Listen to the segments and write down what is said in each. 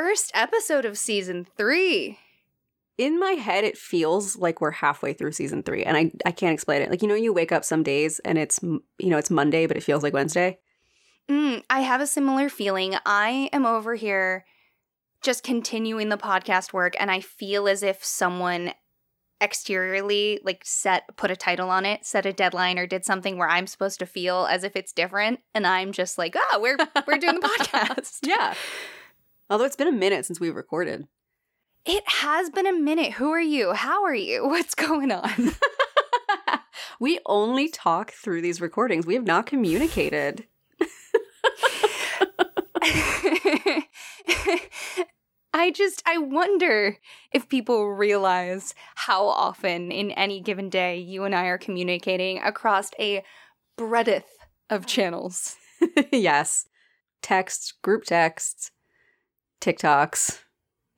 This is our first episode of season three. In my head, it feels like we're halfway through season three, and I I can't explain it. Like you know, you wake up some days and it's you know it's Monday, but it feels like Wednesday. Mm, I have a similar feeling. I am over here just continuing the podcast work, and I feel as if someone exteriorly like set put a title on it set a deadline or did something where i'm supposed to feel as if it's different and i'm just like oh we're we're doing the podcast yeah although it's been a minute since we've recorded. It has been a minute. Who are you? How are you? What's going on? We only talk through these recordings. We have not communicated. I just I wonder if people realize how often in any given day you and I are communicating across a breadth of channels. yes. Texts, group texts, TikToks,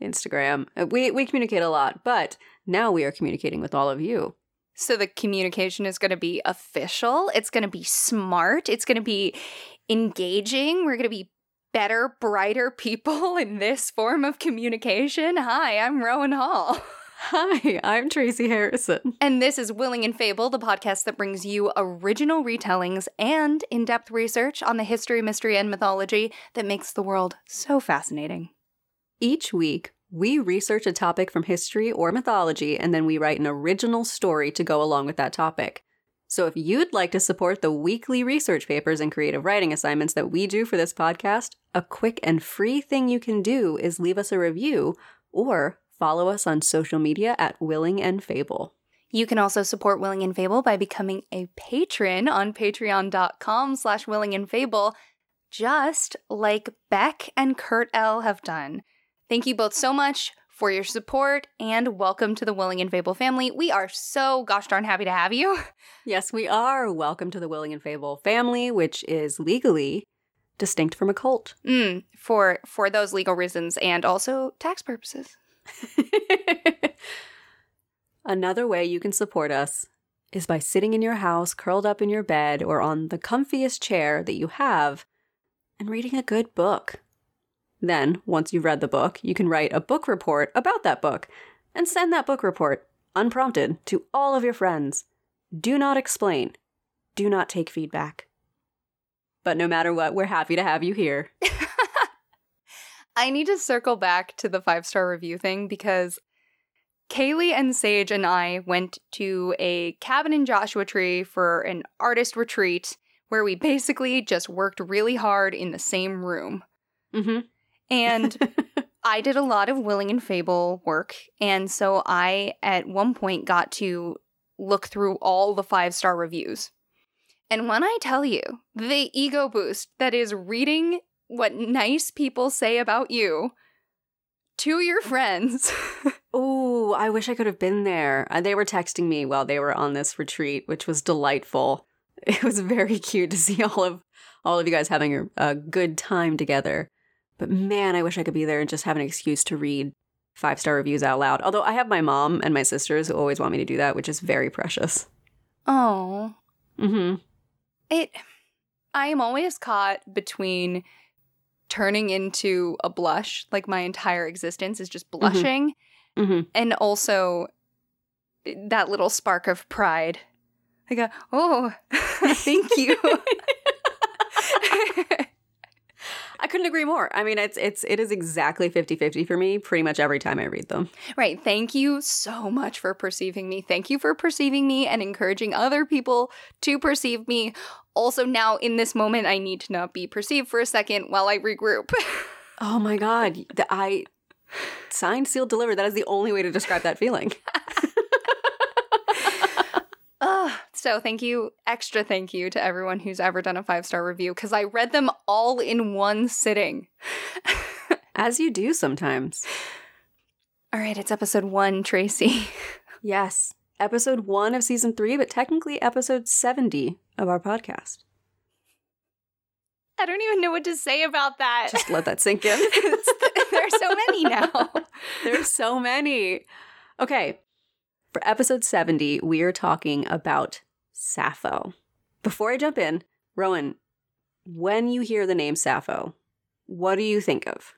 Instagram. Uh, we we communicate a lot, but now we are communicating with all of you. So the communication is going to be official, it's going to be smart, it's going to be engaging, we're going to be better, brighter people in this form of communication. Hi, I'm Rowan Hall. Hi, I'm Tracy Harrison. And this is Willing and Fable, the podcast that brings you original retellings and in depth research on the history, mystery, and mythology that makes the world so fascinating. Each week, we research a topic from history or mythology, and then we write an original story to go along with that topic. So if you'd like to support the weekly research papers and creative writing assignments that we do for this podcast, a quick and free thing you can do is leave us a review or follow us on social media at Willing and Fable. You can also support Willing and Fable by becoming a patron on patreon.com slash willing and fable, just like Beck and Kurt L have done. Thank you both so much for your support and welcome to the Willing and Fable family. We are so gosh darn happy to have you. Yes, we are. Welcome to the Willing and Fable family, which is legally distinct from a cult. Mm, for for those legal reasons and also tax purposes. Another way you can support us is by sitting in your house, curled up in your bed, or on the comfiest chair that you have, and reading a good book. Then, once you've read the book, you can write a book report about that book and send that book report, unprompted, to all of your friends. Do not explain. Do not take feedback. But no matter what, we're happy to have you here. I need to circle back to the five star review thing because Kaylee and Sage and I went to a cabin in Joshua Tree for an artist retreat where we basically just worked really hard in the same room. Mm-hmm. And I did a lot of Willing and Fable work. And so I, at one point, got to look through all the five star reviews. And when I tell you the ego boost that is reading what nice people say about you to your friends. oh, I wish I could have been there. Uh, they were texting me while they were on this retreat, which was delightful. It was very cute to see all of all of you guys having a, a good time together. But man, I wish I could be there and just have an excuse to read five star reviews out loud. Although I have my mom and my sisters who always want me to do that, which is very precious. Oh. Mm-hmm. It I am always caught between turning into a blush, like my entire existence is just blushing, Mm-hmm. and also that little spark of pride. I go, oh, thank you. I couldn't agree more. I mean, it's it's it is exactly 50-50 for me pretty much every time I read them. right. Thank you so much for perceiving me. Thank you for perceiving me and encouraging other people to perceive me. Also, now in this moment, I need to not be perceived for a second while I regroup. Oh my god, the, I signed, sealed, delivered. That is the only way to describe that feeling. Ugh. So thank you, extra thank you to everyone who's ever done a five star review because I read them all in one sitting. As you do sometimes. All right, it's episode one, Tracy. Yes. Episode 1 of season 3, but technically episode 70 of our podcast. I don't even know what to say about that. Just let that sink in. There's so many now. There's so many. Okay. For episode 70, we are talking about Sappho. Before I jump in, Rowan, when you hear the name Sappho, what do you think of?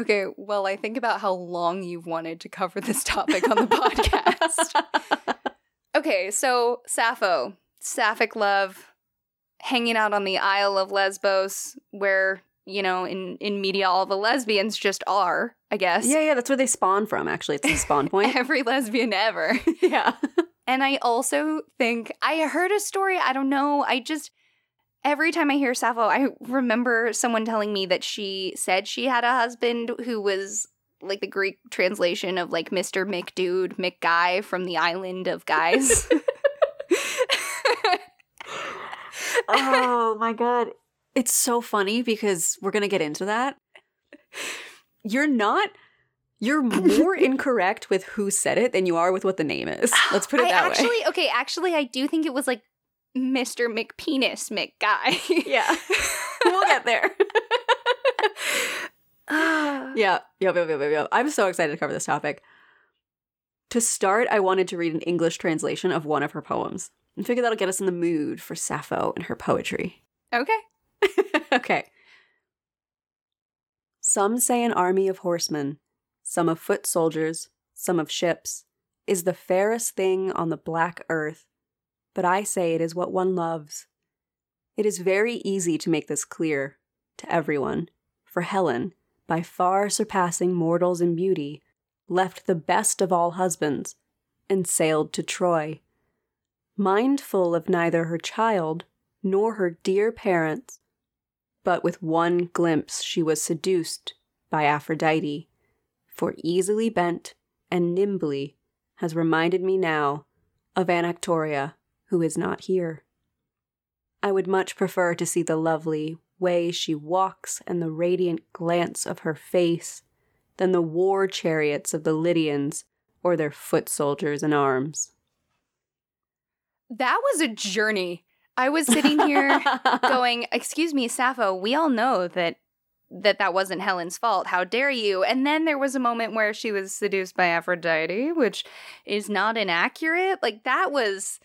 Okay, well, I think about how long you've wanted to cover this topic on the podcast. okay, so Sappho, sapphic love, hanging out on the Isle of Lesbos, where, you know, in, in media, all the lesbians just are, I guess. yeah, yeah, that's where they spawn from, actually. It's the spawn point. Every lesbian ever. yeah. And I also think I heard a story, I don't know, I just every time I hear Sappho, I remember someone telling me that she said she had a husband who was like the Greek translation of like Mr. McDude, McGuy from the island of guys. oh my god. It's so funny because we're going to get into that. You're not you're more incorrect with who said it than you are with what the name is. Let's put it I that actually, way. Actually, okay, actually, I do think it was like Mr. McPenis McGuy. Yeah. we'll get there. Ah. Yeah. Yep, yep, yep, yep, yep. I'm so excited to cover this topic. To start, I wanted to read an English translation of one of her poems and figure that'll get us in the mood for Sappho and her poetry. okay. okay. Some say an army of horsemen, some of foot soldiers, some of ships, is the fairest thing on the black earth, but I say it is what one loves. It is very easy to make this clear to everyone, for Helen, by far surpassing mortals in beauty, left the best of all husbands and sailed to Troy. Mindful of neither her child nor her dear parents, but with one glimpse she was seduced by Aphrodite, for easily bent and nimbly has reminded me now of Anactoria, who is not here. I would much prefer to see the lovely way she walks and the radiant glance of her face than the war chariots of the Lydians or their foot soldiers in arms. That was a journey. I was sitting here going, "Excuse me, Sappho, we all know that that that wasn't Helen's fault. How dare you?" And then there was a moment where she was seduced by Aphrodite, which is not inaccurate. Like that was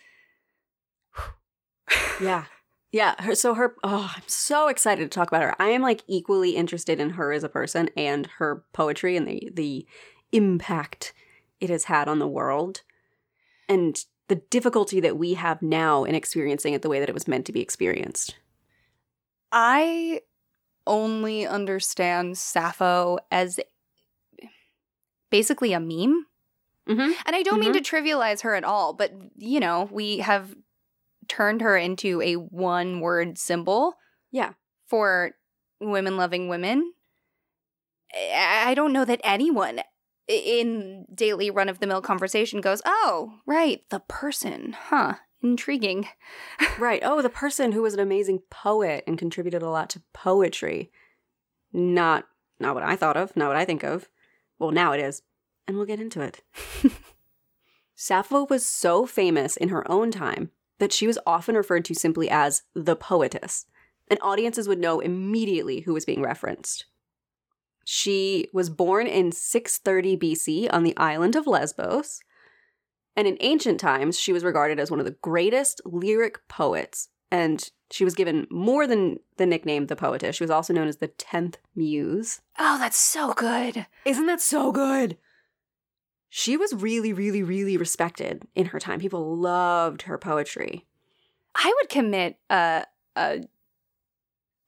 yeah. Yeah, her, so her oh, I'm so excited to talk about her. I am like equally interested in her as a person and her poetry and the the impact it has had on the world and the difficulty that we have now in experiencing it the way that it was meant to be experienced. I only understand Sappho as basically a meme. Mm-hmm. And I don't mean to trivialize her at all, but you know, we have turned her into a one word symbol Yeah. for women loving women. I I don't know that anyone in daily run of the mill conversation goes, oh, right, the person, huh? Intriguing. Right. Oh, the person who was an amazing poet and contributed a lot to poetry. Not not what I thought of, not what I think of. Well, now it is. And we'll get into it. Sappho was so famous in her own time that she was often referred to simply as the poetess, and audiences would know immediately who was being referenced. She was born in 630 BC on the island of Lesbos, and in ancient times, she was regarded as one of the greatest lyric poets, and she was given more than the nickname the poetess. She was also known as the 10th muse. Oh, that's so good. Isn't that so good? She was really, really, really respected in her time. People loved her poetry. I would commit a a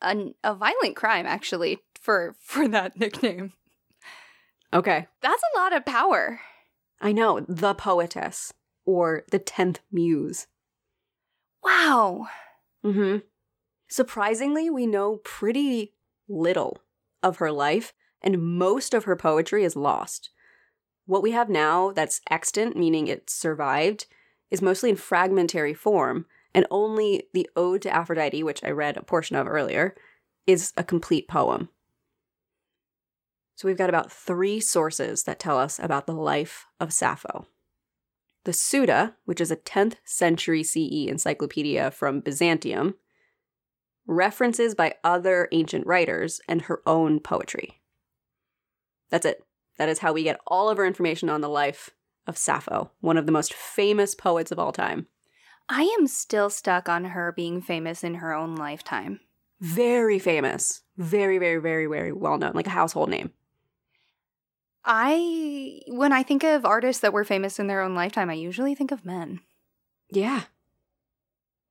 a, a violent crime actually for for that nickname. Okay. That's a lot of power. I know, the poetess or the 10th muse. Wow. Mm-hmm. Surprisingly, we know pretty little of her life, and most of her poetry is lost. What we have now that's extant, meaning it survived, is mostly in fragmentary form, and only the Ode to Aphrodite, which I read a portion of earlier, is a complete poem. So we've got about three sources that tell us about the life of Sappho. The Suda, which is a 10th century CE encyclopedia from Byzantium, references by other ancient writers and her own poetry. That's it. That is how we get all of our information on the life of Sappho, one of the most famous poets of all time. I am still stuck on her being famous in her own lifetime. Very famous. Very, very, very, very well known, like a household name. I when I think of artists that were famous in their own lifetime, I usually think of men. Yeah.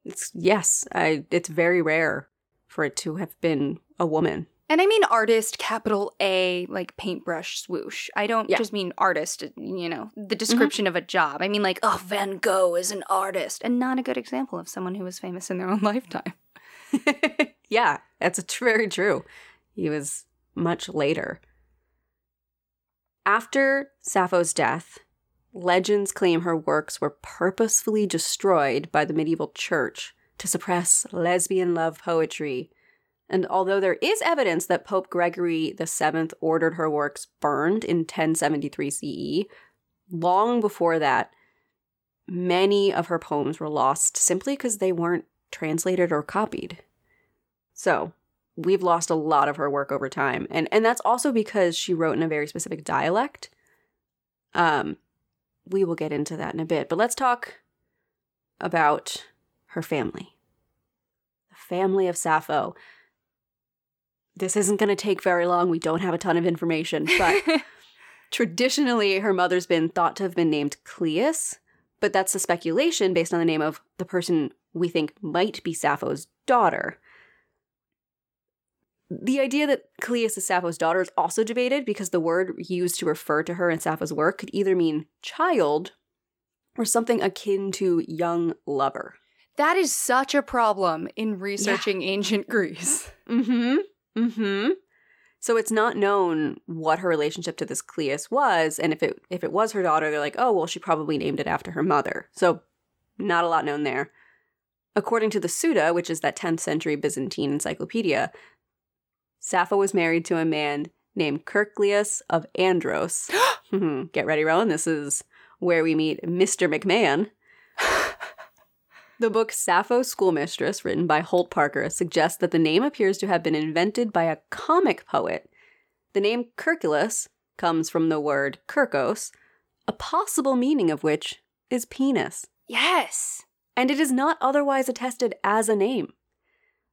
It's yes, I it's very rare for it to have been a woman. And I mean artist, capital A, like paintbrush swoosh. I don't Yeah. just mean artist, you know, the mm-hmm. description of a job. I mean like, oh, Van Gogh is an artist, and not a good example of someone who was famous in their own lifetime. yeah, that's very true. He was much later. After Sappho's death, legends claim her works were purposefully destroyed by the medieval church to suppress lesbian love poetry. And although there is evidence that Pope Gregory VII ordered her works burned in 1073 CE, long before that, many of her poems were lost simply because they weren't translated or copied. So, we've lost a lot of her work over time. And and that's also because she wrote in a very specific dialect. Um we will get into that in a bit, but let's talk about her family. The family of Sappho. This isn't going to take very long. We don't have a ton of information, but traditionally her mother's been thought to have been named Cleis, but that's a speculation based on the name of the person we think might be Sappho's daughter. The idea that Cleis is Sappho's daughter is also debated because the word used to refer to her in Sappho's work could either mean child or something akin to young lover. that is such a problem in researching ancient Greece. Mm-hmm. Mm-hmm. So it's not known what her relationship to this Cleis was, and if it if it was her daughter, they're like, oh well, she probably named it after her mother. So not a lot known there. According to the Suda, which is that 10th century Byzantine encyclopedia, Sappho was married to a man named Kirklius of Andros. Mhm. Get ready, Rowan. This is where we meet Mr. McMahon. The book Sappho Schoolmistress, written by Holt Parker, suggests that the name appears to have been invented by a comic poet. The name Kirkulus comes from the word Kirkos, a possible meaning of which is penis, Yes. and it is not otherwise attested as a name.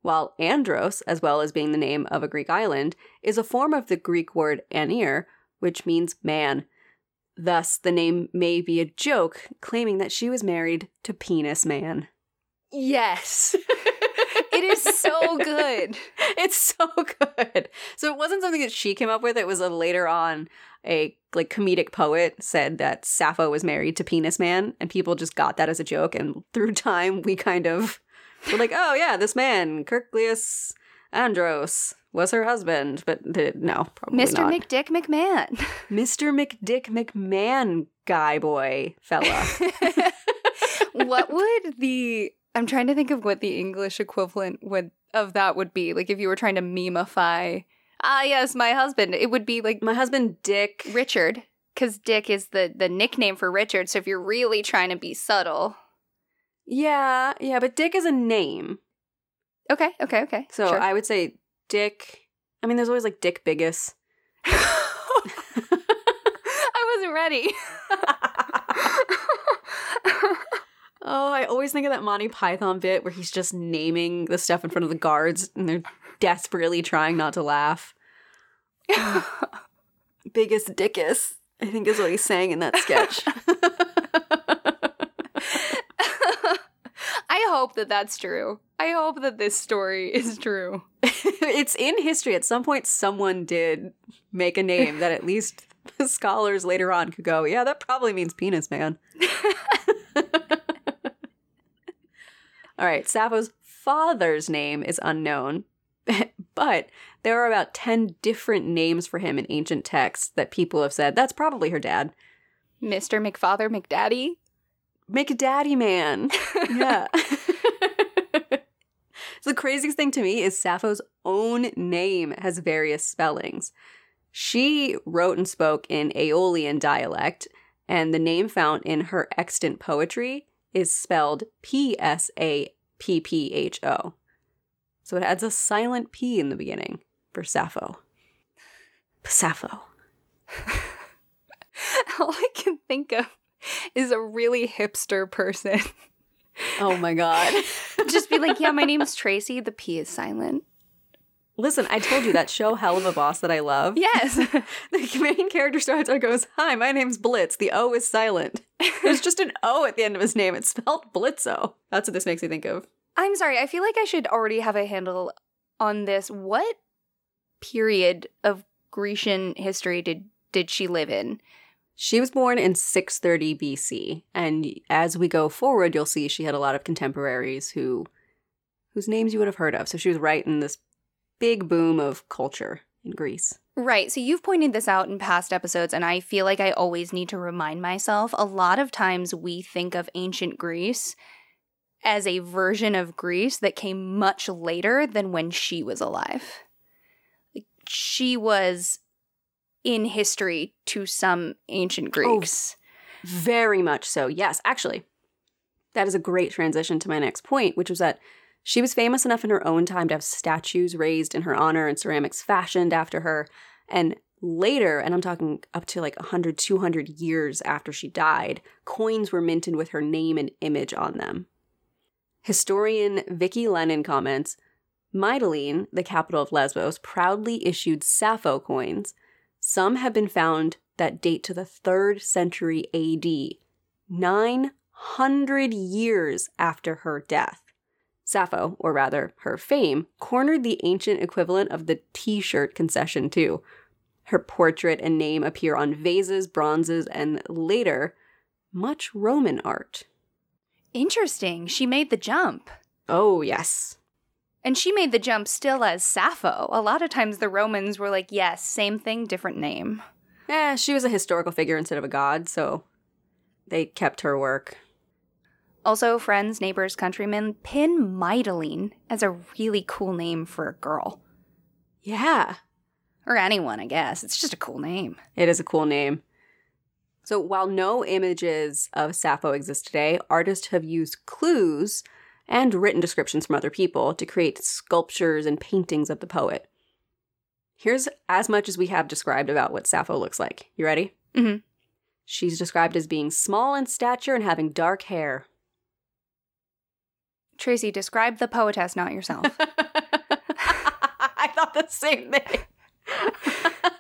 While Andros, as well as being the name of a Greek island, is a form of the Greek word anir, which means man. Thus, the name may be a joke claiming that she was married to Penis Man. Yes. it is so good. It's so good. So it wasn't something that she came up with. It was a later on a like comedic poet said that Sappho was married to Penis Man, and people just got that as a joke. And through time, we kind of were like, oh yeah, this man, Kirklius Andros, was her husband. But th- no, probably not. Mr. not. McDick McMahon. Mr. McDick McMahon, guy boy fella. what would the I'm trying to think of what the English equivalent would of that would be. Like if you were trying to memify ah yes, my husband, it would be like My husband Dick. Richard. Because Dick is the, the nickname for Richard, so if you're really trying to be subtle. Yeah, yeah, but Dick is a name. Okay, okay, okay. So sure. I would say Dick. I mean, there's always like Dick Biggest. I wasn't ready. Oh, I always think of that Monty Python bit where he's just naming the stuff in front of the guards and they're desperately trying not to laugh. Biggus Dickus, I think is what he's saying in that sketch. I hope that that's true. I hope that this story is true. it's in history. At some point, someone did make a name that at least the scholars later on could go, yeah, that probably means penis man. All right, Sappho's father's name is unknown, but there are about 10 different names for him in ancient texts that people have said that's probably her dad. Mr. McFather McDaddy? Make a daddy man. Yeah. so the craziest thing to me is Sappho's own name has various spellings. She wrote and spoke in Aeolian dialect, and the name found in her extant poetry is spelled P S A P P H O. So it adds a silent P in the beginning for Sappho. Sappho. All I can think of is a really hipster person. Oh my god. Just be like, yeah, my name's Tracy. The P is silent. Listen, I told you that show Helluva Boss that I love. Yes. the main character starts out goes, Hi, my name's Blitz. The O is silent. There's just an O at the end of his name. It's spelled Blitzo. That's what this makes me think of. I'm sorry. I feel like I should already have a handle on this. What period of Grecian history did did she live in? She was born in 630 BC, and as we go forward, you'll see she had a lot of contemporaries who whose names you would have heard of. So she was right in this big boom of culture in Greece. Right. So you've pointed this out in past episodes, and I feel like I always need to remind myself. A lot of times we think of ancient Greece as a version of Greece that came much later than when she was alive. She was in history to some ancient oh, Greeks. Very much so. Yes, actually. That is a great transition to my next point, which was that she was famous enough in her own time to have statues raised in her honor and ceramics fashioned after her. And later, and I'm talking up to like 100, 200 years after she died, coins were minted with her name and image on them. Historian Vicki Leon comments Mytilene, the capital of Lesbos, proudly issued Sappho coins. Some have been found that date to the 3rd century AD, 900 years after her death. Sappho, or rather her fame, cornered the ancient equivalent of the t shirt concession, too. Her portrait and name appear on vases, bronzes, and later, much Roman art. Interesting. She made the jump. Oh, yes. And she made the jump still as Sappho. A lot of times the Romans were like, yes, same thing, different name. Eh, she was a historical figure instead of a god, so they kept her work. Also, friends, neighbors, countrymen, pin Mytilene as a really cool name for a girl. Yeah. Or anyone, I guess. It's just a cool name. It is a cool name. So, while no images of Sappho exist today, artists have used clues and written descriptions from other people to create sculptures and paintings of the poet. Here's as much as we have described about what Sappho looks like. You ready? Mm-hmm. She's described as being small in stature and having dark hair. Tracy, describe the poetess, not yourself. I thought the same thing.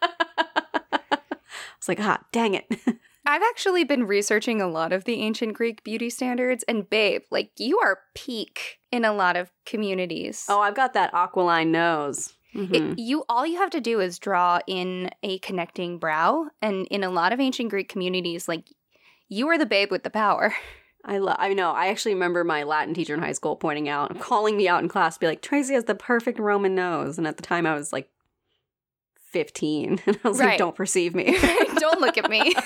I was like, ah, dang it. I've actually been researching a lot of the ancient Greek beauty standards, and babe, like you are peak in a lot of communities. Oh, I've got that aquiline nose. Mm-hmm. It, you all you have to do is draw in a connecting brow, and in a lot of ancient Greek communities, like you are the babe with the power. I love. I know. I actually remember my Latin teacher in high school pointing out, calling me out in class, be like, "Tracy has the perfect Roman nose," and at the time I was like 15, and I was Right. like, "Don't perceive me." Don't look at me.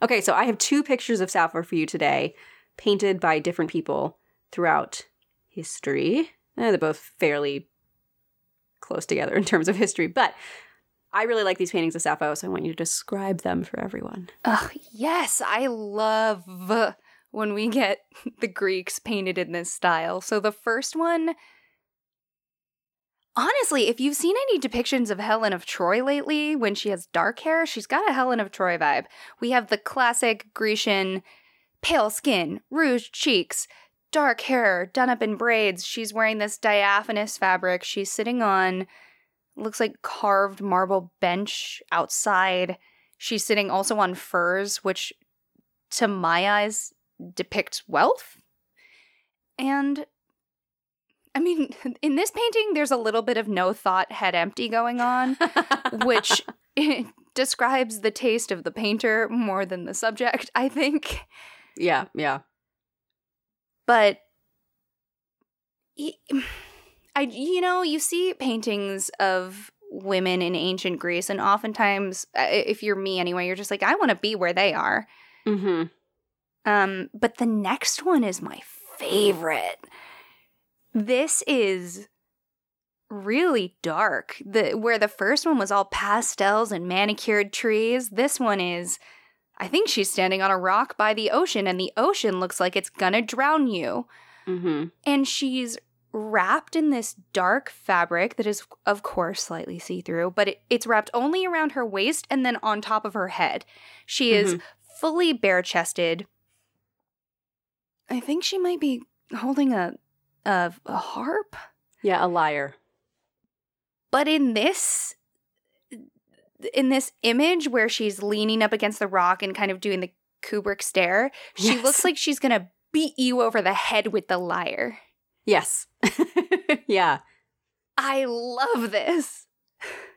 Okay, so I have two pictures of Sappho for you today, painted by different people throughout history. Eh, they're both fairly close together in terms of history, but I really like these paintings of Sappho, so I want you to describe them for everyone. Oh, yes, I love when we get the Greeks painted in this style. So the first one Honestly, if you've seen any depictions of Helen of Troy lately when she has dark hair, she's got a Helen of Troy vibe. We have the classic Grecian pale skin, rouged cheeks, dark hair done up in braids. She's wearing this diaphanous fabric. She's sitting on looks like carved marble bench outside. She's sitting also on furs, which to my eyes depicts wealth. And I mean, in this painting, there's a little bit of no thought, head empty going on, which describes the taste of the painter more than the subject, I think. yeah, yeah. But I, you know, you see paintings of women in ancient Greece, and oftentimes, uh, if you're me anyway, you're just like, I want to be where they are. Mm-hmm. Um, but the next one is my favorite. This is really dark. The where the first one was all pastels and manicured trees, this one is I think she's standing on a rock by the ocean and the ocean looks like it's gonna drown you. Mm-hmm. And she's wrapped in this dark fabric that is of course slightly see-through, but it, it's wrapped only around her waist and then on top of her head. She is Mhm. fully bare-chested. I think she might be holding a a, a harp. Yeah, a lyre. But in this in this image where she's leaning up against the rock and kind of doing the Kubrick stare, she Yes. looks like she's going to beat you over the head with the lyre. Yes. yeah. I love this.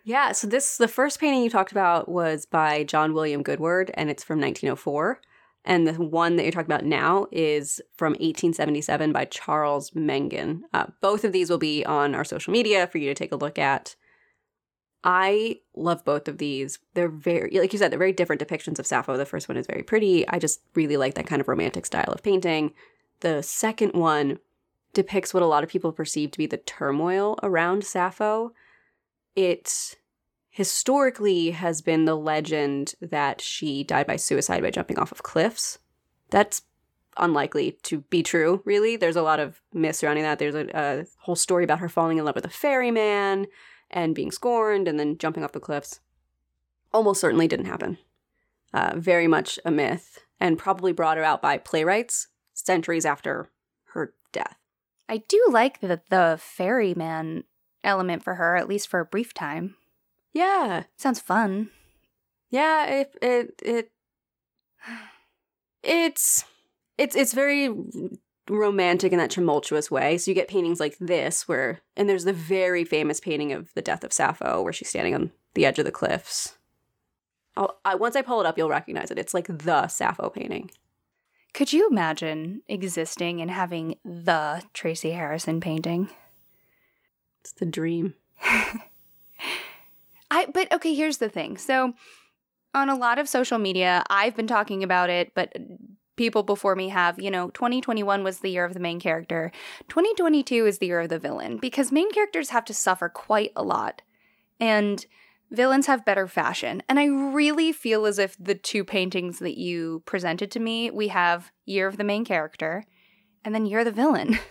Yeah, so this the first painting you talked about was by John William Godward and it's from 1904. And the one that you're talking about now is from 1877 by Charles Mengin. Uh, both of these will be on our social media for you to take a look at. I love both of these. They're very, like you said, they're very different depictions of Sappho. The first one is very pretty. I just really like that kind of romantic style of painting. The second one depicts what a lot of people perceive to be the turmoil around Sappho. It historically has been the legend that she died by suicide by jumping off of cliffs. That's unlikely to be true, really. There's a lot of myths surrounding that. There's a, a whole story about her falling in love with a ferryman and being scorned and then jumping off the cliffs. Almost certainly didn't happen. Uh, very much a myth and probably brought her out by playwrights centuries after her death. I do like the the ferryman element for her, at least for a brief time. Yeah, Sounds fun. Yeah, it it it it's it's it's very romantic in that tumultuous way. So you get paintings like this where and there's the very famous painting of the death of Sappho where she's standing on the edge of the cliffs. I'll, I, once I pull it up, you'll recognize it. It's like the Sappho painting. Could you imagine existing and having the Tracy Harrison painting? It's the dream. I but okay, here's the thing. So on a lot of social media, I've been talking about it, but people before me have, you know, 2021 was the year of the main character. 2022 is the year of the villain because main characters have to suffer quite a lot. And villains have better fashion. And I really feel as if the two paintings that you presented to me, we have year of the main character and then year of the villain.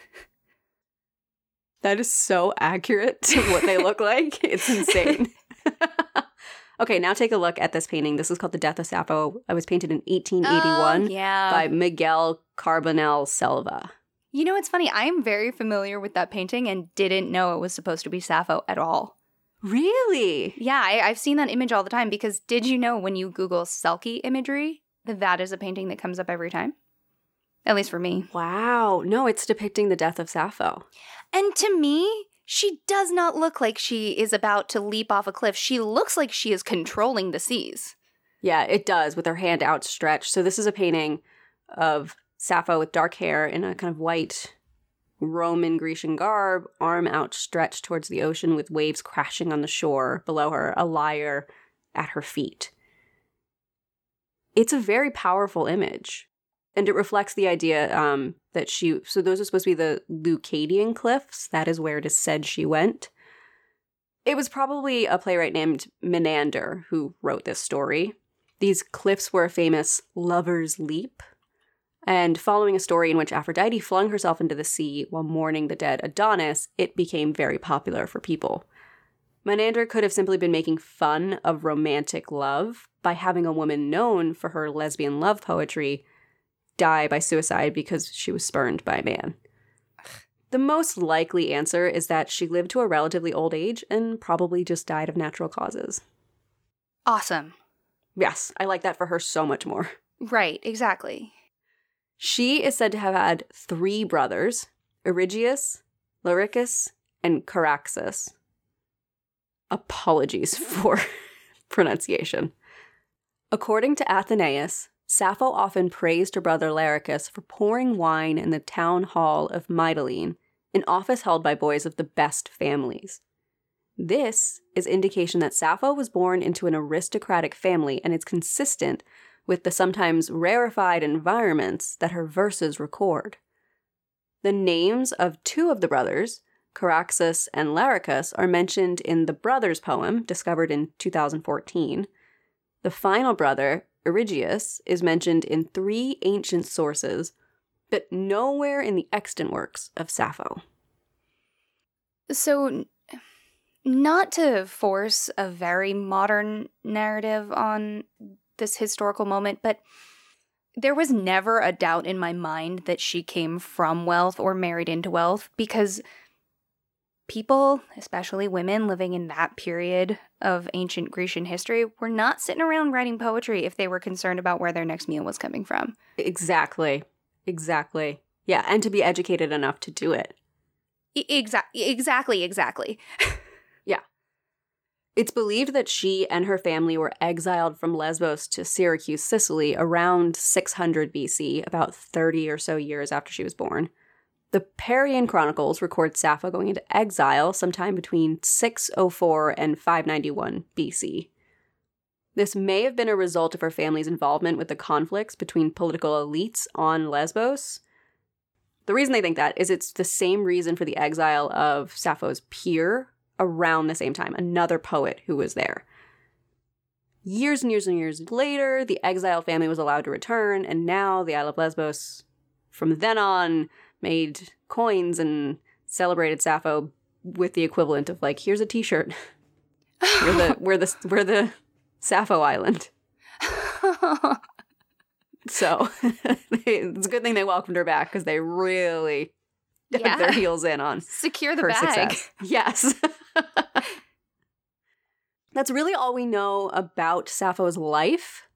That is so accurate to what they look like. It's insane. okay, now take a look at this painting. This is called The Death of Sappho. It was painted in 1881 Oh, yeah. by Miguel Carbonell Selva. You know, it's funny. I'm very familiar with that painting and didn't know it was supposed to be Sappho at all. Really? Yeah, I, I've seen that image all the time because did you know when you Google Selkie imagery that that is a painting that comes up every time? At least for me. Wow. No, it's depicting the death of Sappho. And to me, she does not look like she is about to leap off a cliff. She looks like she is controlling the seas. Yeah, it does with her hand outstretched. So this is a painting of Sappho with dark hair in a kind of white Roman Grecian garb, arm outstretched towards the ocean with waves crashing on the shore below her, a lyre at her feet. It's a very powerful image. And it reflects the idea um, that she, so those are supposed to be the Leucadian cliffs. That is where it is said she went. It was probably a playwright named Menander who wrote this story. These cliffs were a famous lover's leap. And following a story in which Aphrodite flung herself into the sea while mourning the dead Adonis, it became very popular for people. Menander could have simply been making fun of romantic love by having a woman known for her lesbian love poetry die by suicide because she was spurned by a man. The most likely answer is that she lived to a relatively old age and probably just died of natural causes. Awesome. Yes, I like that for her so much more. Right, exactly. She is said to have had three brothers Erigyius, Lyricus, and Charaxus. Apologies for pronunciation. According to Athenaeus, Sappho often praised her brother Larichus for pouring wine in the town hall of Mytilene, an office held by boys of the best families. This is indication that Sappho was born into an aristocratic family and it's consistent with the sometimes rarefied environments that her verses record. The names of two of the brothers, Charaxus and Larichus, are mentioned in the brothers poem discovered in 2014. The final brother, Erigyius, is mentioned in three ancient sources, but nowhere in the extant works of Sappho. So, not to force a very modern narrative on this historical moment, but there was never a doubt in my mind that she came from wealth or married into wealth because people, especially women living in that period of ancient Grecian history, were not sitting around writing poetry if they were concerned about where their next meal was coming from. Exactly. Exactly. Yeah, and to be educated enough to do it. E- exa- exactly, yeah. It's believed that she and her family were exiled from Lesbos to Syracuse, Sicily, around 600 BC, about 30 or so years after she was born. The Parian Chronicles record Sappho going into exile sometime between 604 and 591 BC. This may have been a result of her family's involvement with the conflicts between political elites on Lesbos. The reason they think that is it's the same reason for the exile of Sappho's peer around the same time, another poet who was there. Years and years and years later, the exile family was allowed to return, and now the Isle of Lesbos, from then on, made coins and celebrated Sappho with the equivalent of like, here's a T-shirt. we're the we're the we're the Sappho Island. So it's a good thing they welcomed her back because they really dug Yeah. their heels in on Secure the her bag. success. Yes. That's really all we know about Sappho's life.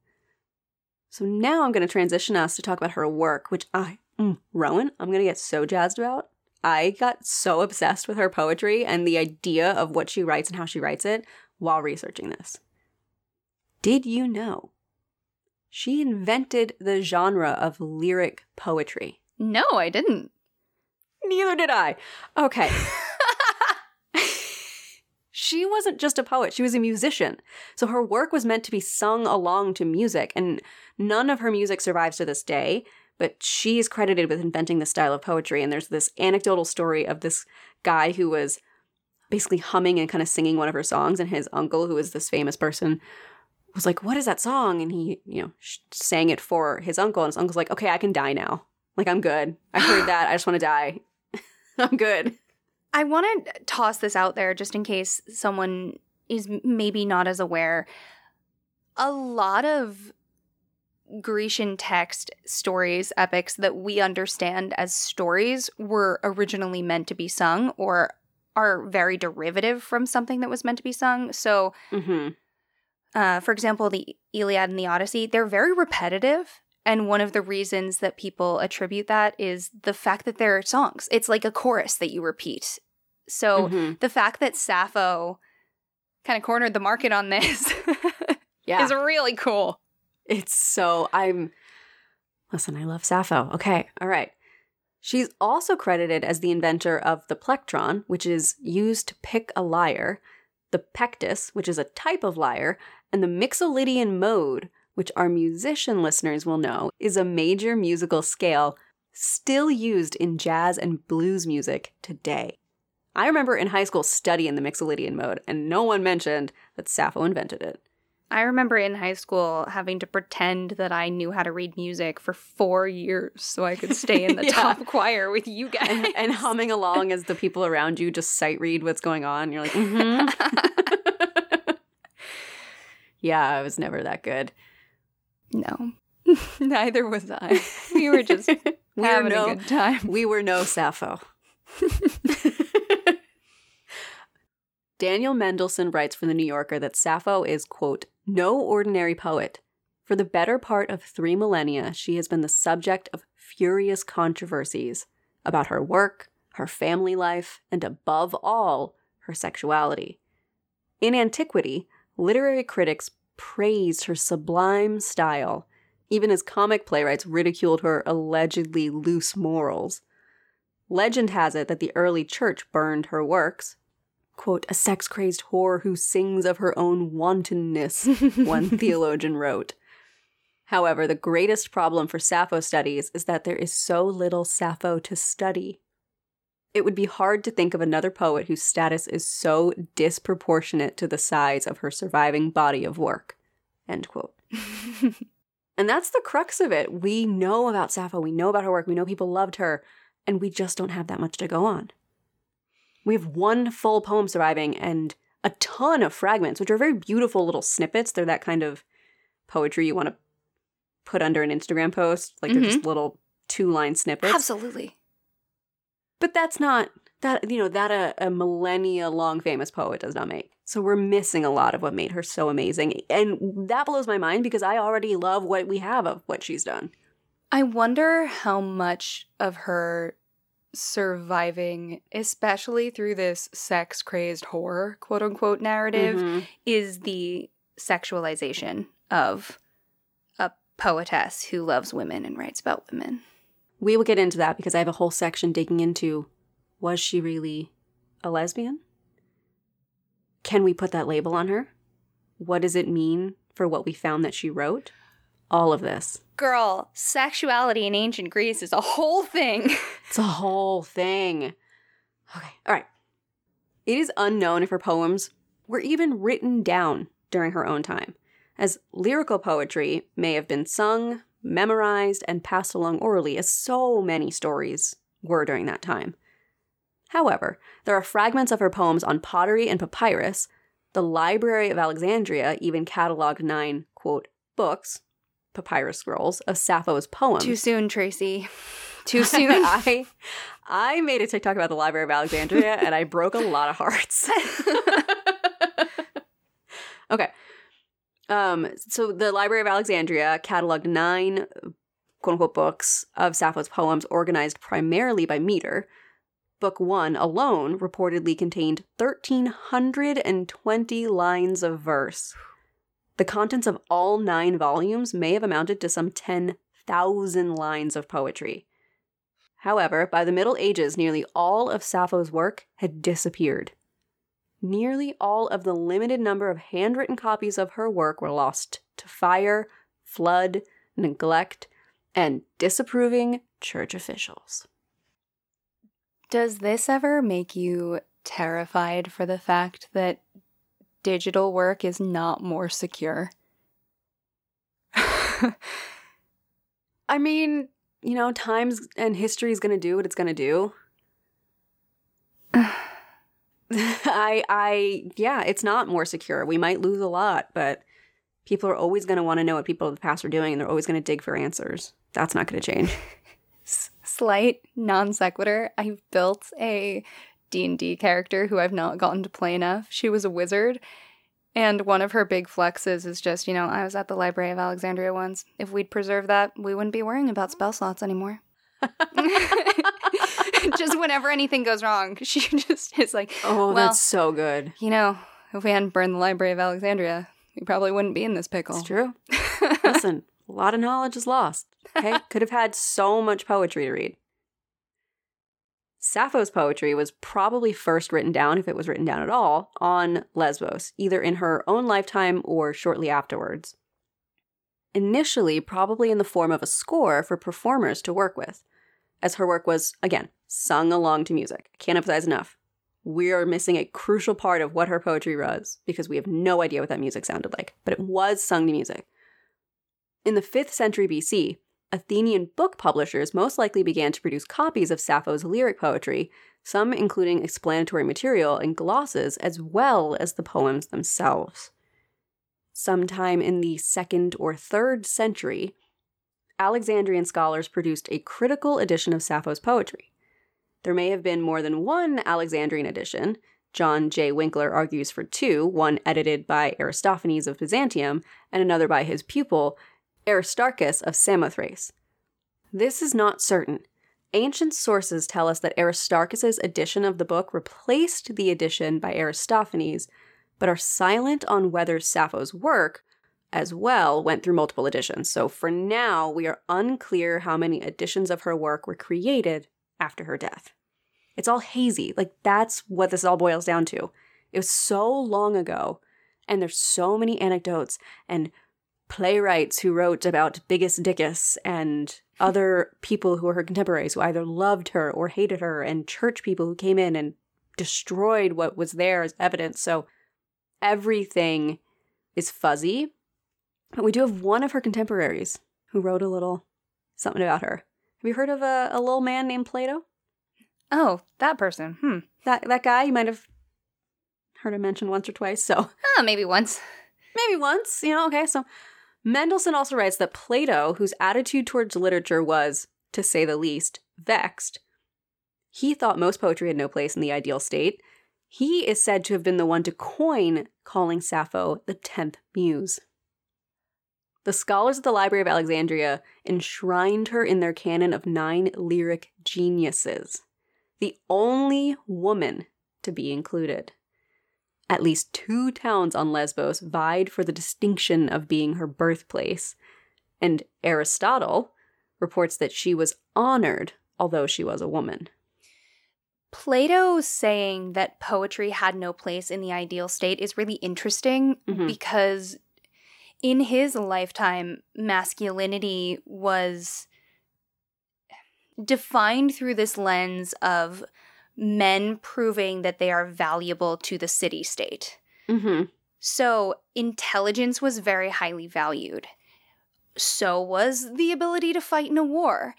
So now I'm going to transition us to talk about her work, which I, mm, Rowan, I'm going to get so jazzed about. I got so obsessed with her poetry and the idea of what she writes and how she writes it while researching this. Did you know? She invented the genre of lyric poetry. No, I didn't. Neither did I. Okay. she wasn't just a poet, she was a musician. So her work was meant to be sung along to music, and none of her music survives to this day. But she's credited with inventing the style of poetry. And there's this anecdotal story of this guy who was basically humming and kind of singing one of her songs, and his uncle, who was this famous person, was like, What is that song? And he, you know, sang it for his uncle, and his uncle's like, Okay, I can die now. Like, I'm good. I heard that. I just want to die. I'm good. I want to toss this out there just in case someone is maybe not as aware. A lot of Grecian text stories, epics that we understand as stories were originally meant to be sung or are very derivative from something that was meant to be sung. So, Mm-hmm. uh, for example, the Iliad and the Odyssey, they're very repetitive. And one of the reasons that people attribute that is the fact that they're songs. It's like a chorus that you repeat. So Mhm. the fact that Sappho kind of cornered the market on this Yeah. is really cool. It's so I'm Listen, I love Sappho. Okay, all right. She's also credited as the inventor of the plectron, which is used to pick a lyre, the pektis, which is a type of lyre, and the mixolydian mode, which our musician listeners will know is a major musical scale still used in jazz and blues music today. I remember in high school studying the mixolydian mode, and no one mentioned that Sappho invented it. I remember in high school having to pretend that I knew how to read music for four years so I could stay in the Yeah. top choir with you guys. and, and humming along as the people around you just sight read what's going on. You're like, mm-hmm. yeah, I was never that good. no, neither was I. We were just We were having no, a good time. we were no Sappho. Daniel Mendelsohn writes for the New Yorker that Sappho is, quote, no ordinary poet. For the better part of three millennia, she has been the subject of furious controversies about her work, her family life, and above all, her sexuality. In antiquity, literary critics praised her sublime style, even as comic playwrights ridiculed her allegedly loose morals. Legend has it that the early church burned her works. Quote, a sex crazed whore who sings of her own wantonness, one theologian wrote. However, the greatest problem for Sappho studies is that there is so little Sappho to study. It would be hard to think of another poet whose status is so disproportionate to the size of her surviving body of work. End quote. And that's the crux of it. We know about Sappho, we know about her work, we know people loved her, and we just don't have that much to go on. We have one full poem surviving and a ton of fragments, which are very beautiful little snippets. They're that kind of poetry you want to put under an Instagram post. Like they're just mm-hmm. little two line snippets. Absolutely. But that's not that you know that a, a millennia long famous poet does not make. So we're missing a lot of what made her so amazing, and that blows my mind because I already love what we have of what she's done. I wonder how much of her surviving, especially through this sex crazed horror, quote unquote, narrative, Mhm. is the sexualization of a poetess who loves women and writes about women. We will get into that because I have a whole section digging into was she really a lesbian? Can we put that label on her? What does it mean for what we found that she wrote? All of this. Girl, sexuality in ancient Greece is a whole thing. It's a whole thing. Okay, all right. It is unknown if her poems were even written down during her own time, as lyrical poetry may have been sung, memorized, and passed along orally, as so many stories were during that time. However, there are fragments of her poems on pottery and papyrus. The Library of Alexandria even cataloged nine, quote, books, papyrus scrolls, of Sappho's poems. Too soon, Tracy. Too soon. I I made a TikTok about the Library of Alexandria and I broke a lot of hearts. okay. Um, so the Library of Alexandria cataloged nine quote unquote books of Sappho's poems organized primarily by meter. Book one alone reportedly contained 1,320 lines of verse. The contents of all nine volumes may have amounted to some 10,000 lines of poetry. However, by the Middle Ages, nearly all of Sappho's work had disappeared. Nearly all of the limited number of handwritten copies of her work were lost to fire, flood, neglect, and disapproving church officials. Does this ever make you terrified for the fact that digital work is not more secure? I mean, you know, times and history is going to do what it's going to do. I I yeah, it's not more secure. We might lose a lot, but people are always going to want to know what people of the past are doing and they're always going to dig for answers. That's not going to change. S- slight non sequitur. I built a D&D character who I've not gotten to play enough. She was a wizard. And one of her big flexes is just, you know, I was at the Library of Alexandria once. If we'd preserved that, we wouldn't be worrying about spell slots anymore. just whenever anything goes wrong, she just is like, Oh, Well- that's so good. you know, if we hadn't burned the Library of Alexandria, we probably wouldn't be in this pickle. It's true. Listen, a lot of knowledge is lost. Okay? Could have had so much poetry to read. Sappho's poetry was probably first written down, if it was written down at all, on Lesbos, either in her own lifetime or shortly afterwards. Initially, probably in the form of a score for performers to work with, as her work was, again, sung along to music. Can't emphasize enough. We are missing a crucial part of what her poetry was because we have no idea what that music sounded like, but it was sung to music. In the 5th century BC, Athenian book publishers most likely began to produce copies of Sappho's lyric poetry, some including explanatory material and glosses, as well as the poems themselves. Sometime in the 2nd or 3rd century, Alexandrian scholars produced a critical edition of Sappho's poetry. There may have been more than one Alexandrian edition. John J. Winkler argues for two, one edited by Aristophanes of Byzantium and another by his pupil, Aristarchus of Samothrace. This is not certain. Ancient sources tell us that Aristarchus's edition of the book replaced the edition by Aristophanes, but are silent on whether Sappho's work as well went through multiple editions. So for now, we are unclear how many editions of her work were created after her death. It's all hazy. Like that's what this all boils down to. It was so long ago, and there's so many anecdotes and playwrights who wrote about Biggus Dickus and other people who were her contemporaries who either loved her or hated her, and church people who came in and destroyed what was there as evidence. So everything is fuzzy. But we do have one of her contemporaries who wrote a little something about her. Have you heard of a, a little man named Plato? Oh, that person. Hmm. That that guy you might have heard him mentioned once or twice. So Ah, maybe once. maybe once, you know, okay. So Mendelsohn also writes that Plato, whose attitude towards literature was, to say the least, vexed, he thought most poetry had no place in the ideal state. He is said to have been the one to coin calling Sappho the 10th muse. The scholars at the Library of Alexandria enshrined her in their canon of nine lyric geniuses, the only woman to be included. At least two towns on Lesbos vied for the distinction of being her birthplace, and Aristotle reports that she was honored, although she was a woman. Plato saying that poetry had no place in the ideal state is really interesting Mhm. because in his lifetime, masculinity was defined through this lens of men proving that they are valuable to the city state. Mm-hmm. So, intelligence was very highly valued. So was the ability to fight in a war.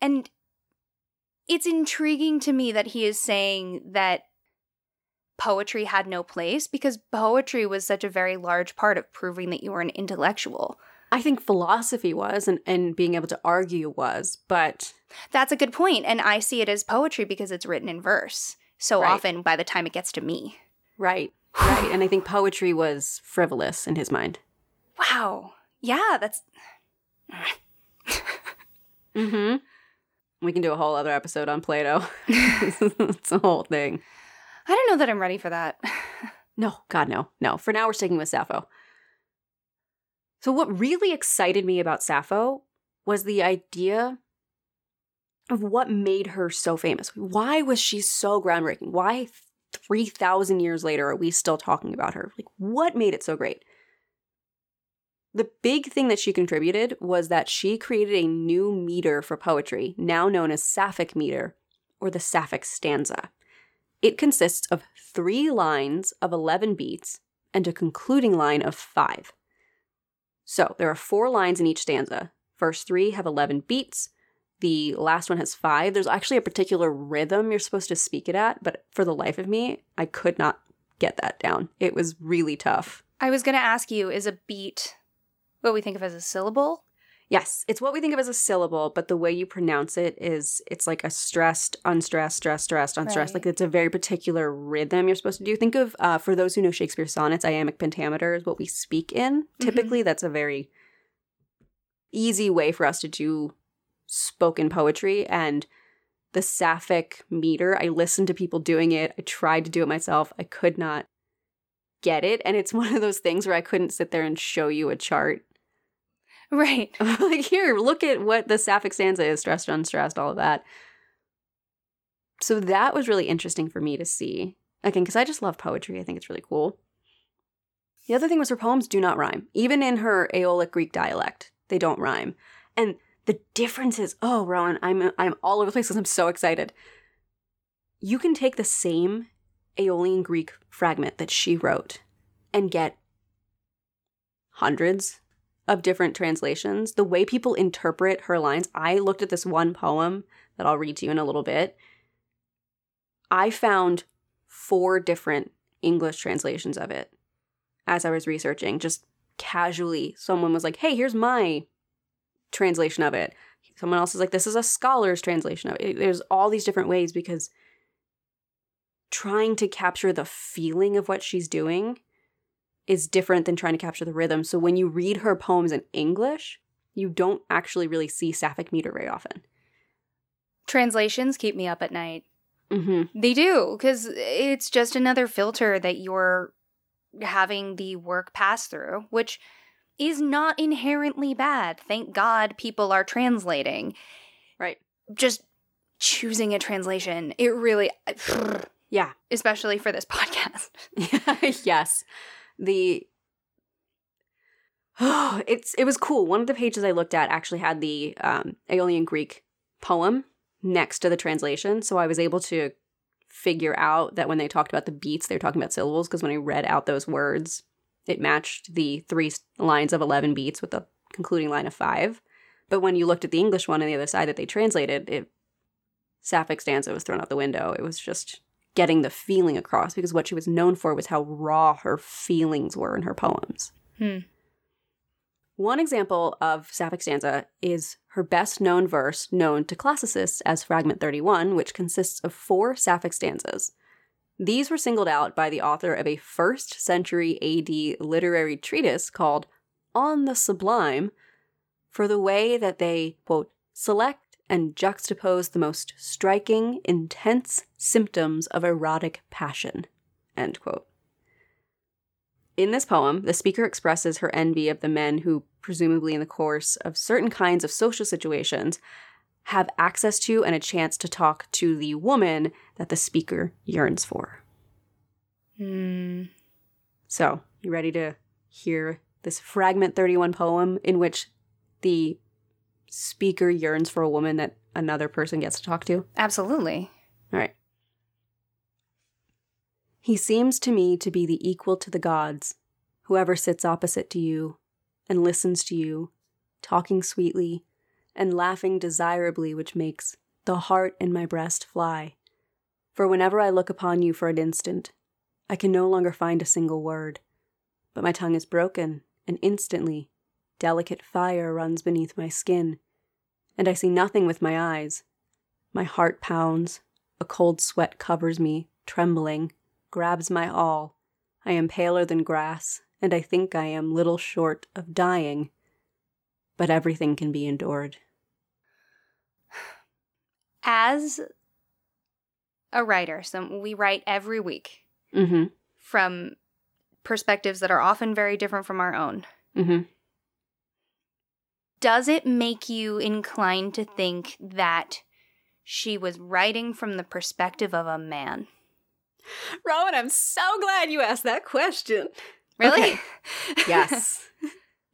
And it's intriguing to me that he is saying that poetry had no place because poetry was such a very large part of proving that you were an intellectual. I think philosophy was, and, and being able to argue was, but That's a good point, and I see it as poetry because it's written in verse. So Right. often by the time it gets to me. right, right. and I think poetry was frivolous in his mind. Wow. Yeah, that's Mm-hmm. We can do a whole other episode on Plato. it's a whole thing. I don't know that I'm ready for that. No, God, no, no. For now, we're sticking with Sappho. So, what really excited me about Sappho was the idea of what made her so famous. Why was she so groundbreaking? Why 3,000 years later are we still talking about her? Like, what made it so great? The big thing that she contributed was that she created a new meter for poetry, now known as Sapphic meter, or the Sapphic stanza. It consists of three lines of 11 beats and a concluding line of five. So there are four lines in each stanza. First three have 11 beats. The last one has five. There's actually a particular rhythm you're supposed to speak it at, but for the life of me, I could not get that down. It was really tough. I was going to ask you is a beat what we think of as a syllable? Yes, it's what we think of as a syllable, but the way you pronounce it is it's like a stressed, unstressed, stressed, stressed, unstressed. Right. Like it's a very particular rhythm you're supposed to do. Think of, uh, for those who know Shakespeare sonnets, iambic pentameter is what we speak in. Typically, that's a very easy way for us to do spoken poetry. And the sapphic meter, I listened to people doing it. I tried to do it myself. I could not get it. And it's one of those things where I couldn't sit there and show you a chart Right. like here look at what the sapphic stanza is stressed unstressed all of that. So that was really interesting for me to see. Again because i just love poetry. I think it's really cool. The other thing was her poems do not rhyme. Even in her aeolic greek dialect they don't rhyme. And the difference is oh rowan i'm uh, i'm all over the place because i'm so excited. You can take the same aeolian greek fragment that she wrote and get hundreds of different translations, the way people interpret her lines. I looked at this one poem that I'll read to you in a little bit. I found four different English translations of it as I was researching. Just casually, someone was like, hey, here's my translation of it. Someone else is like, this is a scholar's translation of it. There's all these different ways because trying to capture the feeling of what she's doing is different than trying to capture the rhythm. So when you read her poems in English, you don't actually really see sapphic meter very often. Translations keep me up at night. Mm-hmm. They do, because it's just another filter that you're having the work pass through, which is not inherently bad. Thank God people are translating. Right. Just choosing a translation, it really, Yeah. especially for this podcast. yes. The oh, it's it was cool. One of the pages I looked at actually had the um, Aeolian Greek poem next to the translation, so I was able to figure out that when they talked about the beats, they were talking about syllables. Because when I read out those words, it matched the three lines of eleven beats with the concluding line of five. But when you looked at the English one on the other side that they translated, it sapphic stanza was thrown out the window. It was just getting the feeling across because what she was known for was how raw her feelings were in her poems. Hmm. One example of sapphic stanza is her best known verse, known to classicists as Fragment 31, which consists of four sapphic stanzas. These were singled out by the author of a first century AD literary treatise called On the Sublime for the way that they, quote, select and juxtapose the most striking, intense symptoms of erotic passion, end quote. In this poem, the speaker expresses her envy of the men who, presumably in the course of certain kinds of social situations, have access to and a chance to talk to the woman that the speaker yearns for. Hmm. So, you ready to hear this fragment 31 poem in which the speaker yearns for a woman that another person gets to talk to? Absolutely. All right. He seems to me to be the equal to the gods, whoever sits opposite to you and listens to you, talking sweetly and laughing desirably, which makes the heart in my breast fly. For whenever I look upon you for an instant, I can no longer find a single word, but my tongue is broken, and instantly delicate fire runs beneath my skin, and I see nothing with my eyes. My heart pounds, a cold sweat covers me, trembling, grabs my all. I am paler than grass, and I think I am little short of dying. But everything can be endured. As a writer, so we write every week Mm-hmm. from perspectives that are often very different from our own. Mm-hmm. Does it make you inclined to think that she was writing from the perspective of a man? Rowan, I'm so glad you asked that question. Really? Okay. Yes.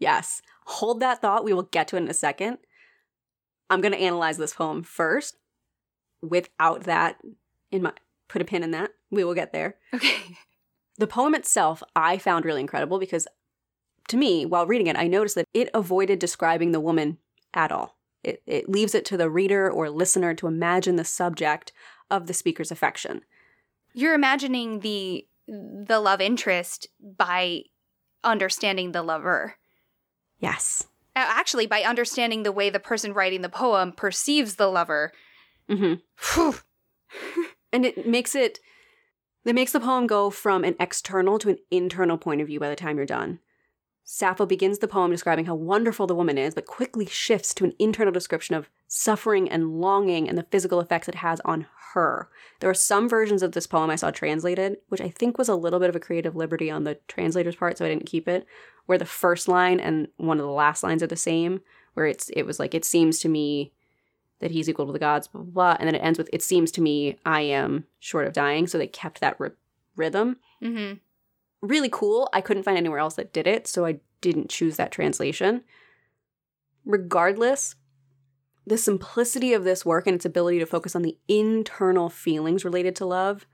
yes. Hold that thought. We will get to it in a second. I'm going to analyze this poem first. Without that in my put a pin in that. We will get there. okay. The poem itself I found really incredible because to me, while reading it, I noticed that it avoided describing the woman at all. It, it leaves it to the reader or listener to imagine the subject of the speaker's affection. You're imagining the the love interest by understanding the lover. Yes. Actually, by understanding the way the person writing the poem perceives the lover. hmm And it makes it, it makes the poem go from an external to an internal point of view by the time you're done. Sappho begins the poem describing how wonderful the woman is, but quickly shifts to an internal description of suffering and longing and the physical effects it has on her. There are some versions of this poem I saw translated, which I think was a little bit of a creative liberty on the translator's part, so I didn't keep it, where the first line and one of the last lines are the same, where it's it was like, it seems to me that he's equal to the gods, blah, blah, blah. And then it ends with, it seems to me I am short of dying. So they kept that ry- rhythm. hmm Really cool. I couldn't find anywhere else that did it, so I didn't choose that translation. Regardless, the simplicity of this work and its ability to focus on the internal feelings related to love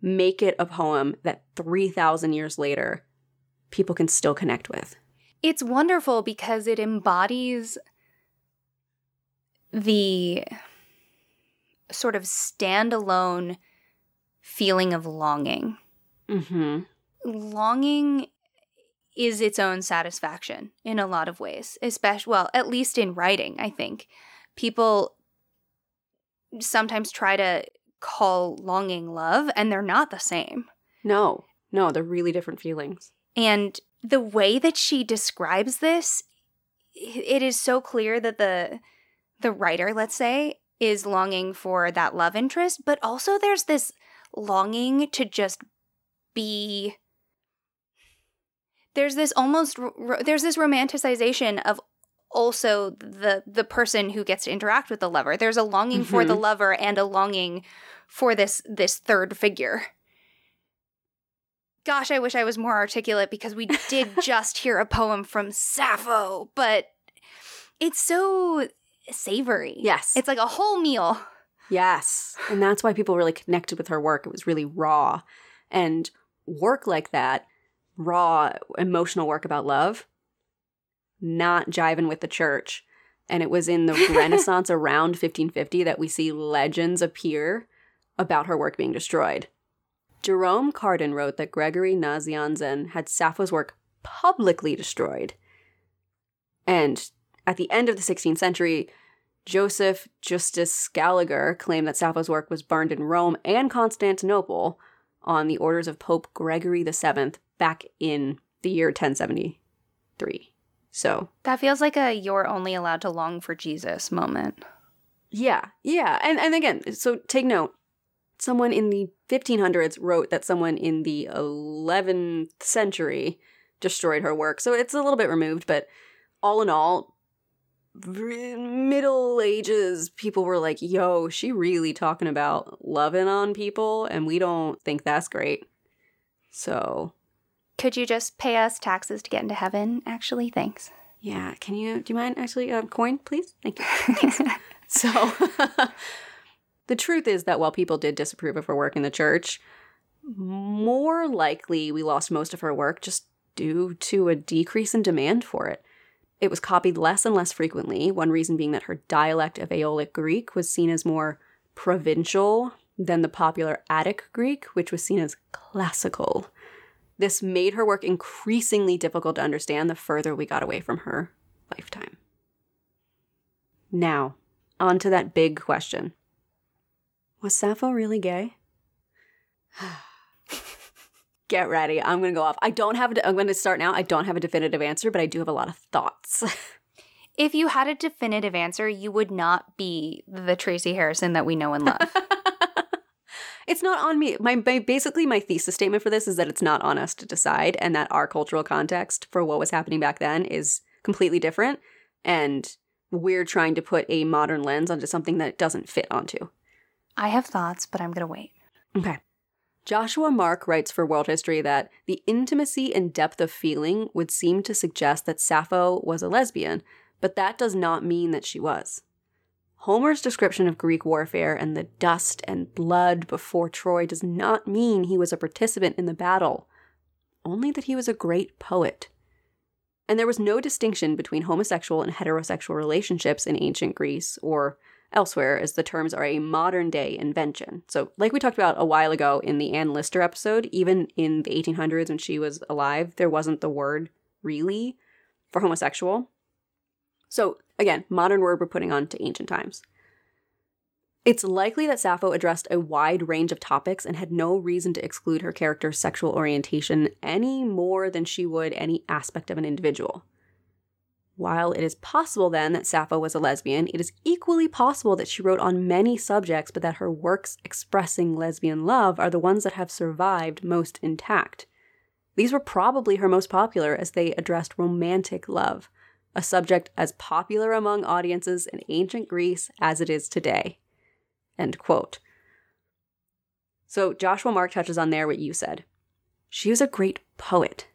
make it a poem that 3,000 years later, people can still connect with. It's wonderful because it embodies the sort of standalone feeling of longing. Mm-hmm. Longing is its own satisfaction in a lot of ways, especially, well, at least in writing, I think. People sometimes try to call longing love, and they're not the same. No, no, they're really different feelings. And the way that she describes this, it is so clear that the the writer, let's say, is longing for that love interest, but also there's this longing to just be there's this almost ro- there's this romanticization of also the the person who gets to interact with the lover. There's a longing for the Mhm. lover and a longing for this this third figure. Gosh, I wish I was more articulate because we did just hear a poem from Sappho, but it's so savory. Yes. It's like a whole meal. Yes. And that's why people really connected with her work. It was really raw. And work like that, raw emotional work about love, not jiving with the church. And it was in the Renaissance around 1550 that we see legends appear about her work being destroyed. Jerome Cardan wrote that Gregory Nazianzen had Sappho's work publicly destroyed. And At the end of the 16th century, Joseph Justus Scaliger claimed that Sappho's work was burned in Rome and Constantinople on the orders of Pope Gregory VII back in the year 1073. So That feels like a you're only allowed to long for Jesus moment. Yeah, yeah. And and again, so take note. Someone in the 1500s wrote that someone in the 11th century destroyed her work. So it's a little bit removed, but all in all, middle ages people were like, "Yo, she really talking about loving on people and we don't think that's great." So, Could you just pay us taxes to get into heaven? Actually, thanks. yeah, can you do you mind actually uh, coin, please? Thank you. So, the truth is that while people did disapprove of her work in the church, more likely we lost most of her work just due to a decrease in demand for it. It was copied less and less frequently, one reason being that her dialect of Aeolic Greek was seen as more provincial than the popular Attic Greek, which was seen as classical. This made her work increasingly difficult to understand the further we got away from her lifetime. Now, on to that big question. Was Sappho really gay? Get ready. I'm going to go off. I don't have a, I'm going to start now. I don't have a definitive answer, but I do have a lot of thoughts. If you had a definitive answer, you would not be the Tracy Harrison that we know and love. it's not on me. My, my basically my thesis statement for this is that it's not on us to decide and that our cultural context for what was happening back then is completely different and we're trying to put a modern lens onto something that it doesn't fit onto. I have thoughts, but I'm going to wait. Okay. Joshua Mark writes for World History that the intimacy and depth of feeling would seem to suggest that Sappho was a lesbian, but that does not mean that she was. Homer's description of Greek warfare and the dust and blood before Troy does not mean he was a participant in the battle, only that he was a great poet. And there was no distinction between homosexual and heterosexual relationships in ancient Greece or elsewhere, as the terms are a modern day invention. So, like we talked about a while ago in the Anne Lister episode, even in the 1800s when she was alive, there wasn't the word really for homosexual. So, again, modern word we're putting on to ancient times. It's likely that Sappho addressed a wide range of topics and had no reason to exclude her character's sexual orientation any more than she would any aspect of an individual. While it is possible then that Sappho was a lesbian, it is equally possible that she wrote on many subjects, but that her works expressing lesbian love are the ones that have survived most intact. These were probably her most popular as they addressed romantic love, a subject as popular among audiences in ancient Greece as it is today. End quote. So Joshua Mark touches on there what you said. She was a great poet.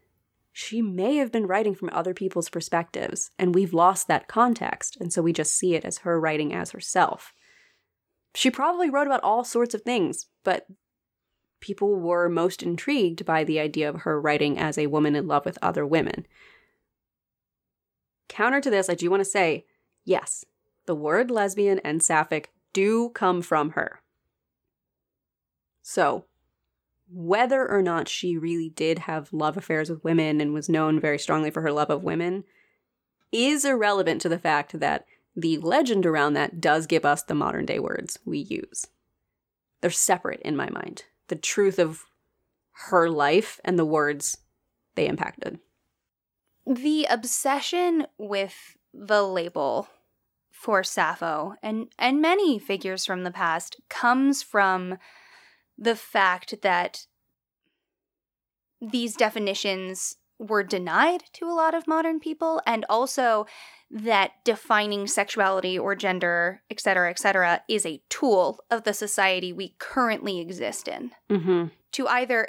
She may have been writing from other people's perspectives, and we've lost that context, and so we just see it as her writing as herself. She probably wrote about all sorts of things, but people were most intrigued by the idea of her writing as a woman in love with other women. Counter to this, I do want to say yes, the word lesbian and sapphic do come from her. So, whether or not she really did have love affairs with women and was known very strongly for her love of women is irrelevant to the fact that the legend around that does give us the modern day words we use. They're separate in my mind. The truth of her life and the words they impacted. The obsession with the label for Sappho and and many figures from the past comes from the fact that these definitions were denied to a lot of modern people and also that defining sexuality or gender etc etc is a tool of the society we currently exist in Mm-hmm. to either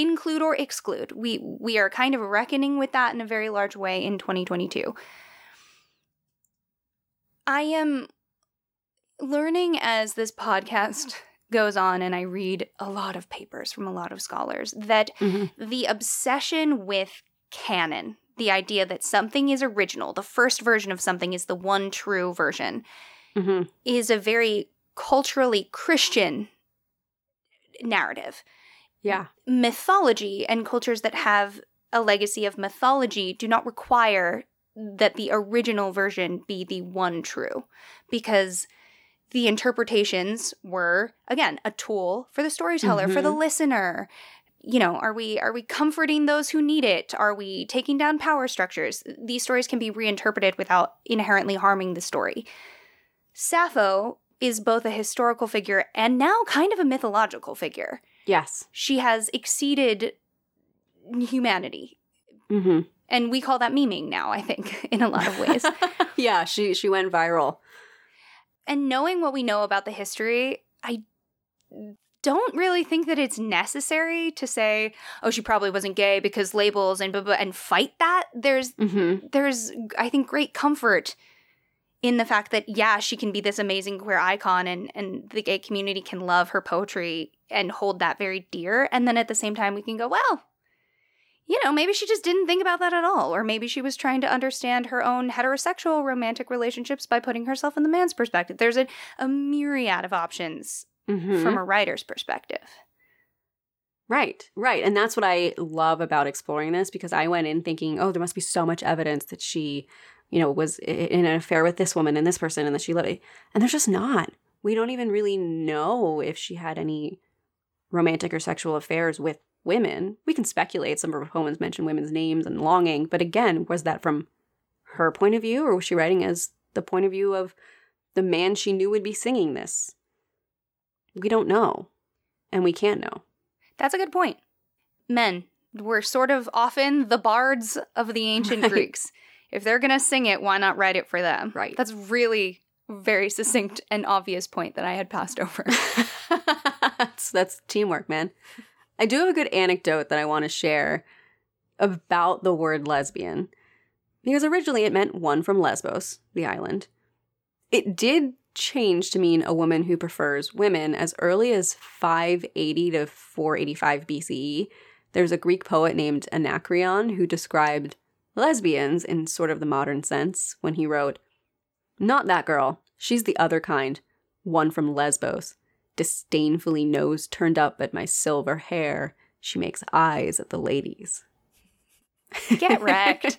include or exclude we we are kind of reckoning with that in a very large way in 2022 i am learning as this podcast goes on and i read a lot of papers from a lot of scholars that Mm-hmm. the obsession with canon, the idea that something is original, the first version of something is the one true version, Mm-hmm. is a very culturally Christian narrative. Yeah. Mythology and cultures that have a legacy of mythology do not require that the original version be the one true because the interpretations were again a tool for the storyteller for the mm-hmm. listener. You know are we are we comforting those who need it? Are we taking down power structures? These stories can be reinterpreted without inherently harming the story. Sappho is both a historical figure and now kind of a mythological figure Yes. she has exceeded humanity Mm-hmm. and we call that memeing now i think in a lot of ways yeah, she she went viral. and knowing what we know about the history i don't really think that it's necessary to say oh she probably wasn't gay because labels and blah, blah, and fight that there's Mm-hmm. there's i think great comfort in the fact that yeah she can be this amazing queer icon and and the gay community can love her poetry and hold that very dear and then at the same time we can go well you know maybe she just didn't think about that at all or maybe she was trying to understand her own heterosexual romantic relationships by putting herself in the man's perspective there's a, a myriad of options Mm-hmm. from a writer's perspective Right, right. And that's what I love about exploring this because I went in thinking, oh, there must be so much evidence that she, you know, was in an affair with this woman and this person and that she loved it. And there's just not. We don't even really know if she had any romantic or sexual affairs with women. We can speculate. Some of her poems mention women's names and longing. But again, was that from her point of view or was she writing as the point of view of the man she knew would be singing this? We don't know. And we can't know. That's a good point. Men were sort of often the bards of the ancient Right. Greeks. If they're going to sing it, why not write it for them? Right. That's really very succinct and obvious point that I had passed over. that's, that's teamwork, man. I do have a good anecdote that I want to share about the word lesbian. Because originally it meant one from Lesbos, the island. It did change to mean a woman who prefers women as early as 580 to 485 BCE. There's a Greek poet named Anacreon who described lesbians in sort of the modern sense when he wrote, Not that girl. She's the other kind. One from Lesbos. Disdainfully nose turned up at my silver hair. She makes eyes at the ladies. Get wrecked.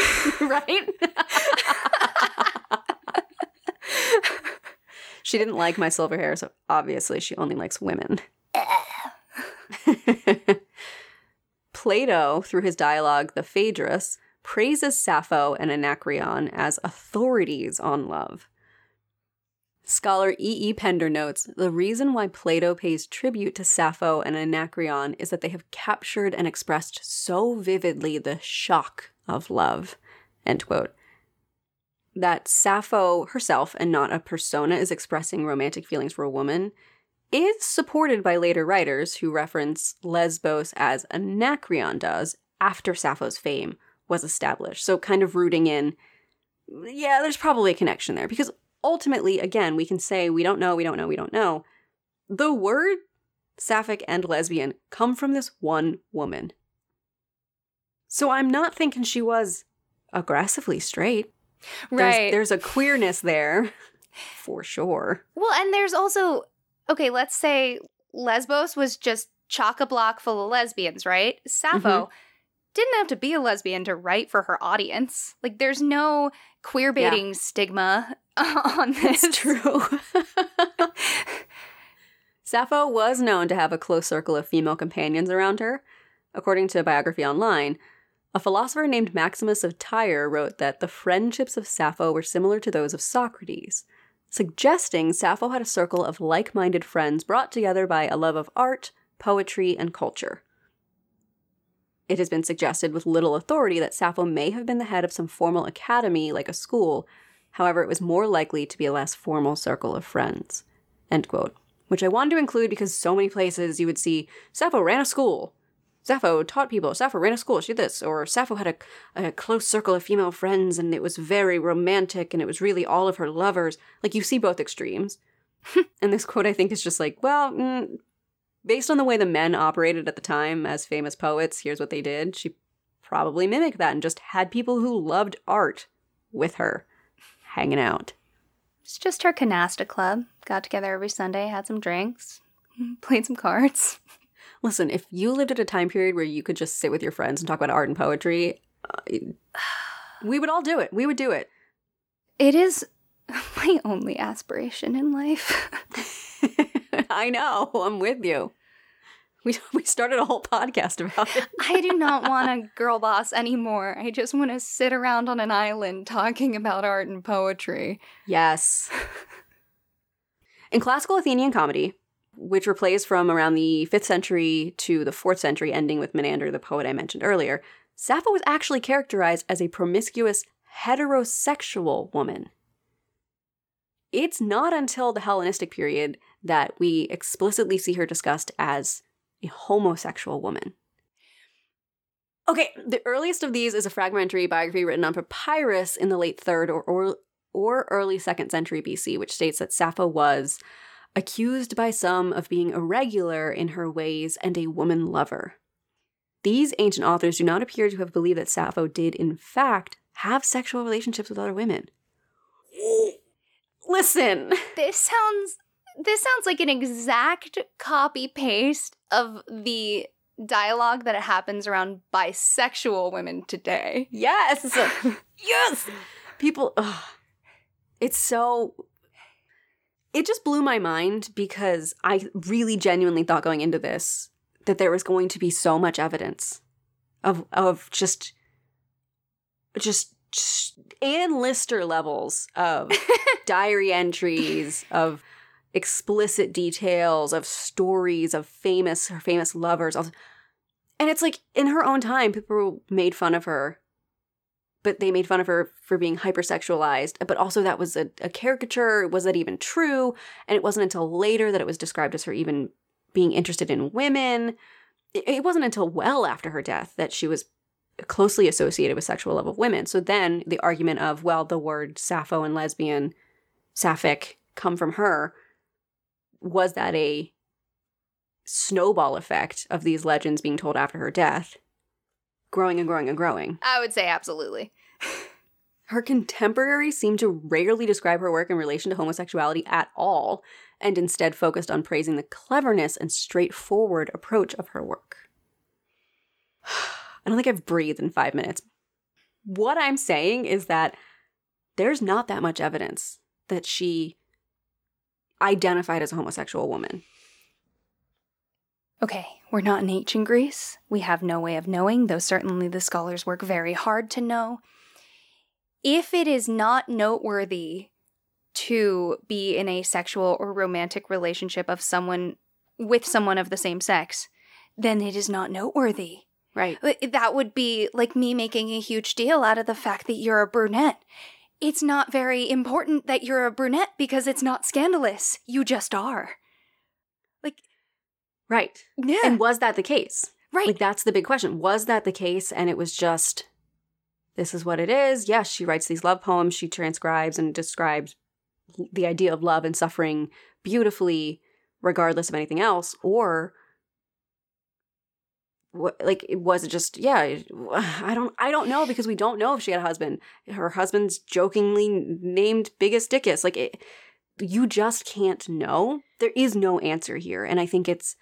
right? she didn't like my silver hair, so obviously she only likes women. Plato, through his dialogue The Phaedrus, praises Sappho and Anacreon as authorities on love. Scholar E. E. Pender notes the reason why Plato pays tribute to Sappho and Anacreon is that they have captured and expressed so vividly the shock of love. End quote. That Sappho herself and not a persona is expressing romantic feelings for a woman is supported by later writers who reference Lesbos as Anacreon does after Sappho's fame was established. So, kind of rooting in, yeah, there's probably a connection there because ultimately, again, we can say we don't know, we don't know, we don't know. The word sapphic and lesbian come from this one woman. So, I'm not thinking she was aggressively straight. There's, right. there's a queerness there for sure. well, and there's also, okay, let's say Lesbos was just chock a block full of lesbians, right? Mm-hmm. Sappho didn't have to be a lesbian to write for her audience. Like, there's no queer baiting stigma on this. That's true. Sappho was known to have a close circle of female companions around her. According to a biography online, a philosopher named Maximus of Tyre wrote that the friendships of Sappho were similar to those of Socrates, suggesting Sappho had a circle of like minded friends brought together by a love of art, poetry, and culture. It has been suggested with little authority that Sappho may have been the head of some formal academy, like a school, However, it was more likely to be a less formal circle of friends. End quote. Which I wanted to include because so many places you would see Sappho ran a school. Sappho taught people. Sappho ran a school. She did this. Or Sappho had a, a close circle of female friends and it was very romantic and it was really all of her lovers. Like you see both extremes. and this quote I think is just like, well, mm, based on the way the men operated at the time as famous poets, here's what they did. She probably mimicked that and just had people who loved art with her hanging out. It's just her canasta club. Got together every Sunday, had some drinks, played some cards. Listen, if you lived at a time period where you could just sit with your friends and talk about art and poetry, uh, We would all do it. We would do it. It is my only aspiration in life. I know. I'm with you. We, we started a whole podcast about it. I do not want a girl boss anymore. I just want to sit around on an island talking about art and poetry. Yes. In classical Athenian comedy, which were plays from around the 5th century to the 4th century, ending with Menander, the poet I mentioned earlier, Sappho was actually characterized as a promiscuous heterosexual woman. It's not until the Hellenistic period that we explicitly see her discussed as a homosexual woman. Okay, the earliest of these is a fragmentary biography written on papyrus in the late 3rd or, or, or early 2nd century BC, which states that Sappho was accused by some of being irregular in her ways and a woman lover. These ancient authors do not appear to have believed that Sappho did, in fact, have sexual relationships with other women. Listen. This sounds this sounds like an exact copy paste of the dialogue that happens around bisexual women today. Yes. yes. People ugh. it's so it just blew my mind because I really genuinely thought going into this that there was going to be so much evidence of of just just, just Anne Lister levels of diary entries of explicit details of stories of famous her famous lovers and it's like in her own time people made fun of her but they made fun of her for being hypersexualized but also that was a, a caricature was that even true? And it wasn't until later that it was described as her even being interested in women. It, it wasn't until well after her death that she was closely associated with sexual love of women so then the argument of well the word sappho and lesbian sapphic come from her was that a snowball effect of these legends being told after her death, growing and growing and growing? I would say absolutely. her contemporaries seem to rarely describe her work in relation to homosexuality at all, and instead focused on praising the cleverness and straightforward approach of her work. I don't think I've breathed in five minutes. What I'm saying is that there's not that much evidence that she identified as a homosexual woman. Okay, we're not in ancient Greece. We have no way of knowing, though certainly the scholars work very hard to know. If it is not noteworthy to be in a sexual or romantic relationship of someone with someone of the same sex, then it is not noteworthy. Right. That would be like me making a huge deal out of the fact that you're a brunette it's not very important that you're a brunette because it's not scandalous. You just are. Like, right. Yeah. And was that the case? Right. Like, that's the big question. Was that the case? And it was just, this is what it is. Yes, she writes these love poems. She transcribes and describes the idea of love and suffering beautifully, regardless of anything else. Or like it was just yeah i don't i don't know because we don't know if she had a husband. Her husband's jokingly named Biggus Dickus like it, you just can't know. There is no answer here. And i think it's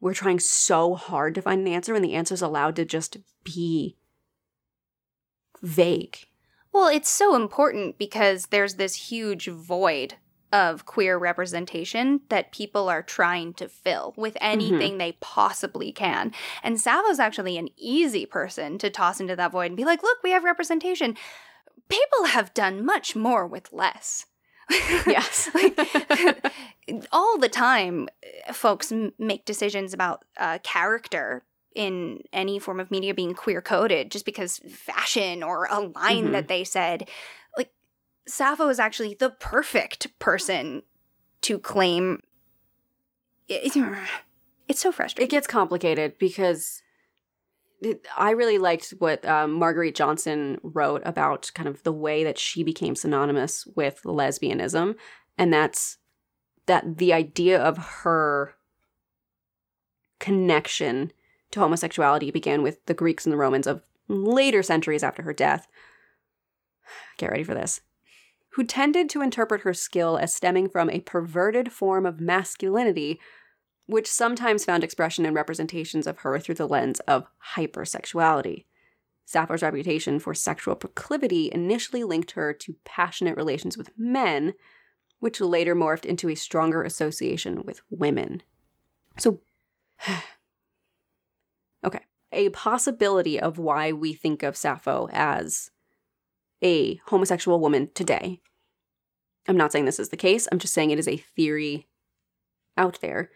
we're trying so hard to find an answer and the answer is allowed to just be vague. Well it's so important because there's this huge void of queer representation that people are trying to fill with mm-hmm. anything mm-hmm. they possibly can. And Sappho's actually an easy person to toss into that void and be like, look, we have representation. People have done much more with less. yes. like, all the time, folks make decisions about uh, character in any form of media being queer coded just because fashion or a line mm-hmm. that they said Sappho is actually the perfect person to claim. It's so frustrating. It gets complicated because I really liked what um, Marguerite Johnson wrote about kind of the way that she became synonymous with lesbianism, and that's that the idea of her connection to homosexuality began with the Greeks and the Romans of later centuries after her death. Get ready for this who tended to interpret her skill as stemming from a perverted form of masculinity, which sometimes found expression in representations of her through the lens of hypersexuality. Sappho's reputation for sexual proclivity initially linked her to passionate relations with men, which later morphed into a stronger association with women. So, okay, a possibility of why we think of Sappho as a homosexual woman today. I'm not saying this is the case, I'm just saying it is a theory out there.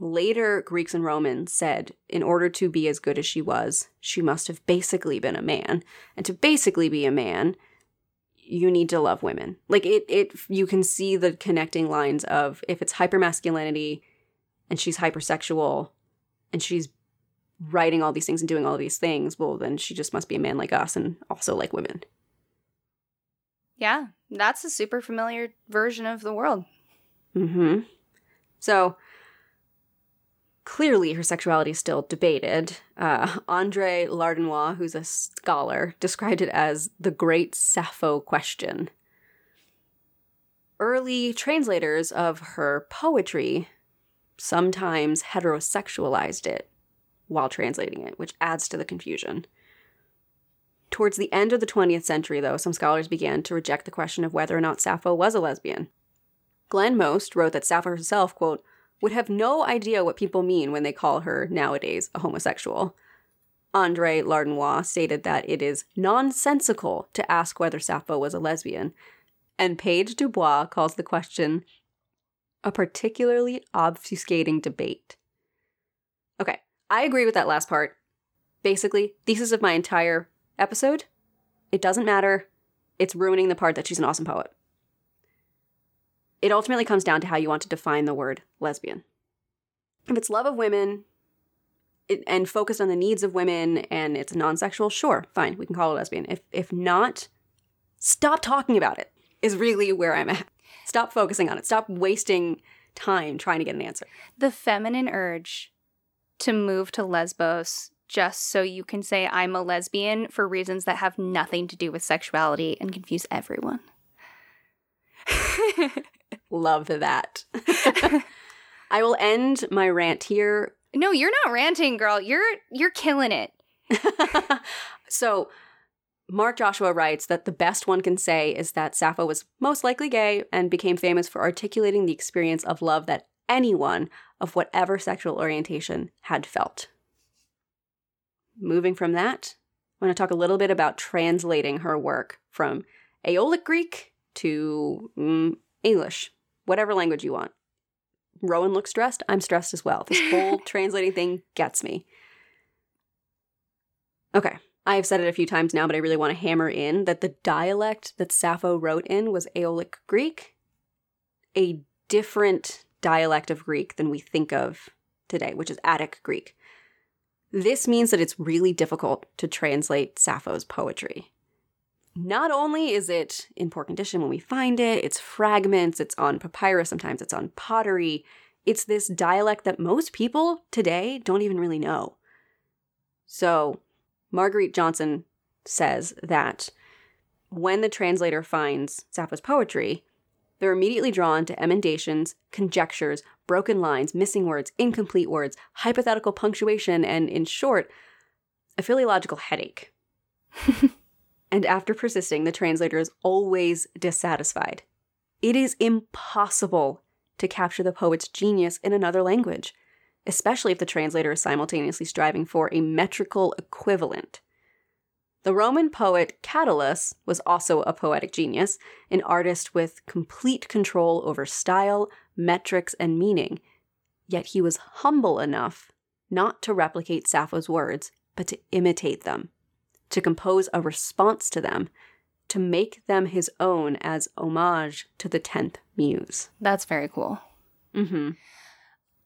Later, Greeks and Romans said in order to be as good as she was, she must have basically been a man. And to basically be a man, you need to love women. Like it it you can see the connecting lines of if it's hypermasculinity and she's hypersexual and she's writing all these things and doing all these things, well then she just must be a man like us and also like women. Yeah, that's a super familiar version of the world. Mhm. So clearly her sexuality is still debated. Uh, Andre Lardinois, who's a scholar, described it as the great Sappho question. Early translators of her poetry sometimes heterosexualized it while translating it, which adds to the confusion. Towards the end of the 20th century, though, some scholars began to reject the question of whether or not Sappho was a lesbian. Glenn Most wrote that Sappho herself, quote, would have no idea what people mean when they call her nowadays a homosexual. Andre Lardinois stated that it is nonsensical to ask whether Sappho was a lesbian, and Page duBois calls the question a particularly obfuscating debate. Okay, I agree with that last part. Basically, thesis of my entire episode it doesn't matter. It's ruining the part that she's an awesome poet it ultimately comes down to how you want to define the word lesbian. If it's love of women it, and focused on the needs of women and it's non-sexual, sure, fine, we can call it lesbian. If if not, stop talking about it. Is really where I'm at. Stop focusing on it. Stop wasting time trying to get an answer. The feminine urge to move to Lesbos just so you can say I'm a lesbian for reasons that have nothing to do with sexuality and confuse everyone. Love that. I will end my rant here. No, you're not ranting, girl. You're you're killing it. so, Mark Joshua writes that the best one can say is that Sappho was most likely gay and became famous for articulating the experience of love that anyone of whatever sexual orientation had felt. Moving from that, I want to talk a little bit about translating her work from Aeolic Greek to mm, English, whatever language you want. Rowan looks stressed. I'm stressed as well. This whole translating thing gets me. Okay, I have said it a few times now, but I really want to hammer in that the dialect that Sappho wrote in was Aeolic Greek, a different dialect of Greek than we think of today, which is Attic Greek. This means that it's really difficult to translate Sappho's poetry. Not only is it in poor condition when we find it, it's fragments, it's on papyrus, sometimes it's on pottery. It's this dialect that most people today don't even really know. So, Marguerite Johnson says that when the translator finds Sappho's poetry, they're immediately drawn to emendations, conjectures, broken lines, missing words, incomplete words, hypothetical punctuation, and in short, a philological headache. and after persisting, the translator is always dissatisfied. It is impossible to capture the poet's genius in another language, especially if the translator is simultaneously striving for a metrical equivalent. The Roman poet Catullus was also a poetic genius, an artist with complete control over style, metrics, and meaning. Yet he was humble enough not to replicate Sappho's words, but to imitate them to compose a response to them, to make them his own as homage to the 10th muse. That's very cool. Mm-hmm.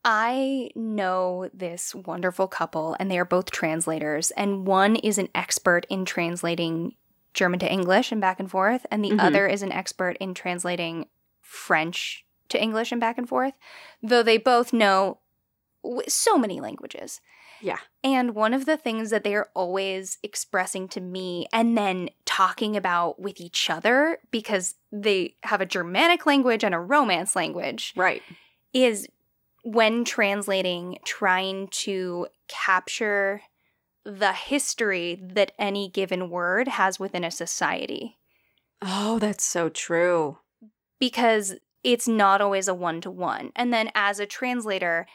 I know this wonderful couple, and they are both translators, and one is an expert in translating German to English and back and forth, and the mm-hmm. other is an expert in translating French to English and back and forth, though they both know so many languages. Yeah. And one of the things that they're always expressing to me and then talking about with each other because they have a Germanic language and a Romance language. Right. Is when translating, trying to capture the history that any given word has within a society. Oh, that's so true. Because it's not always a one to one. And then as a translator,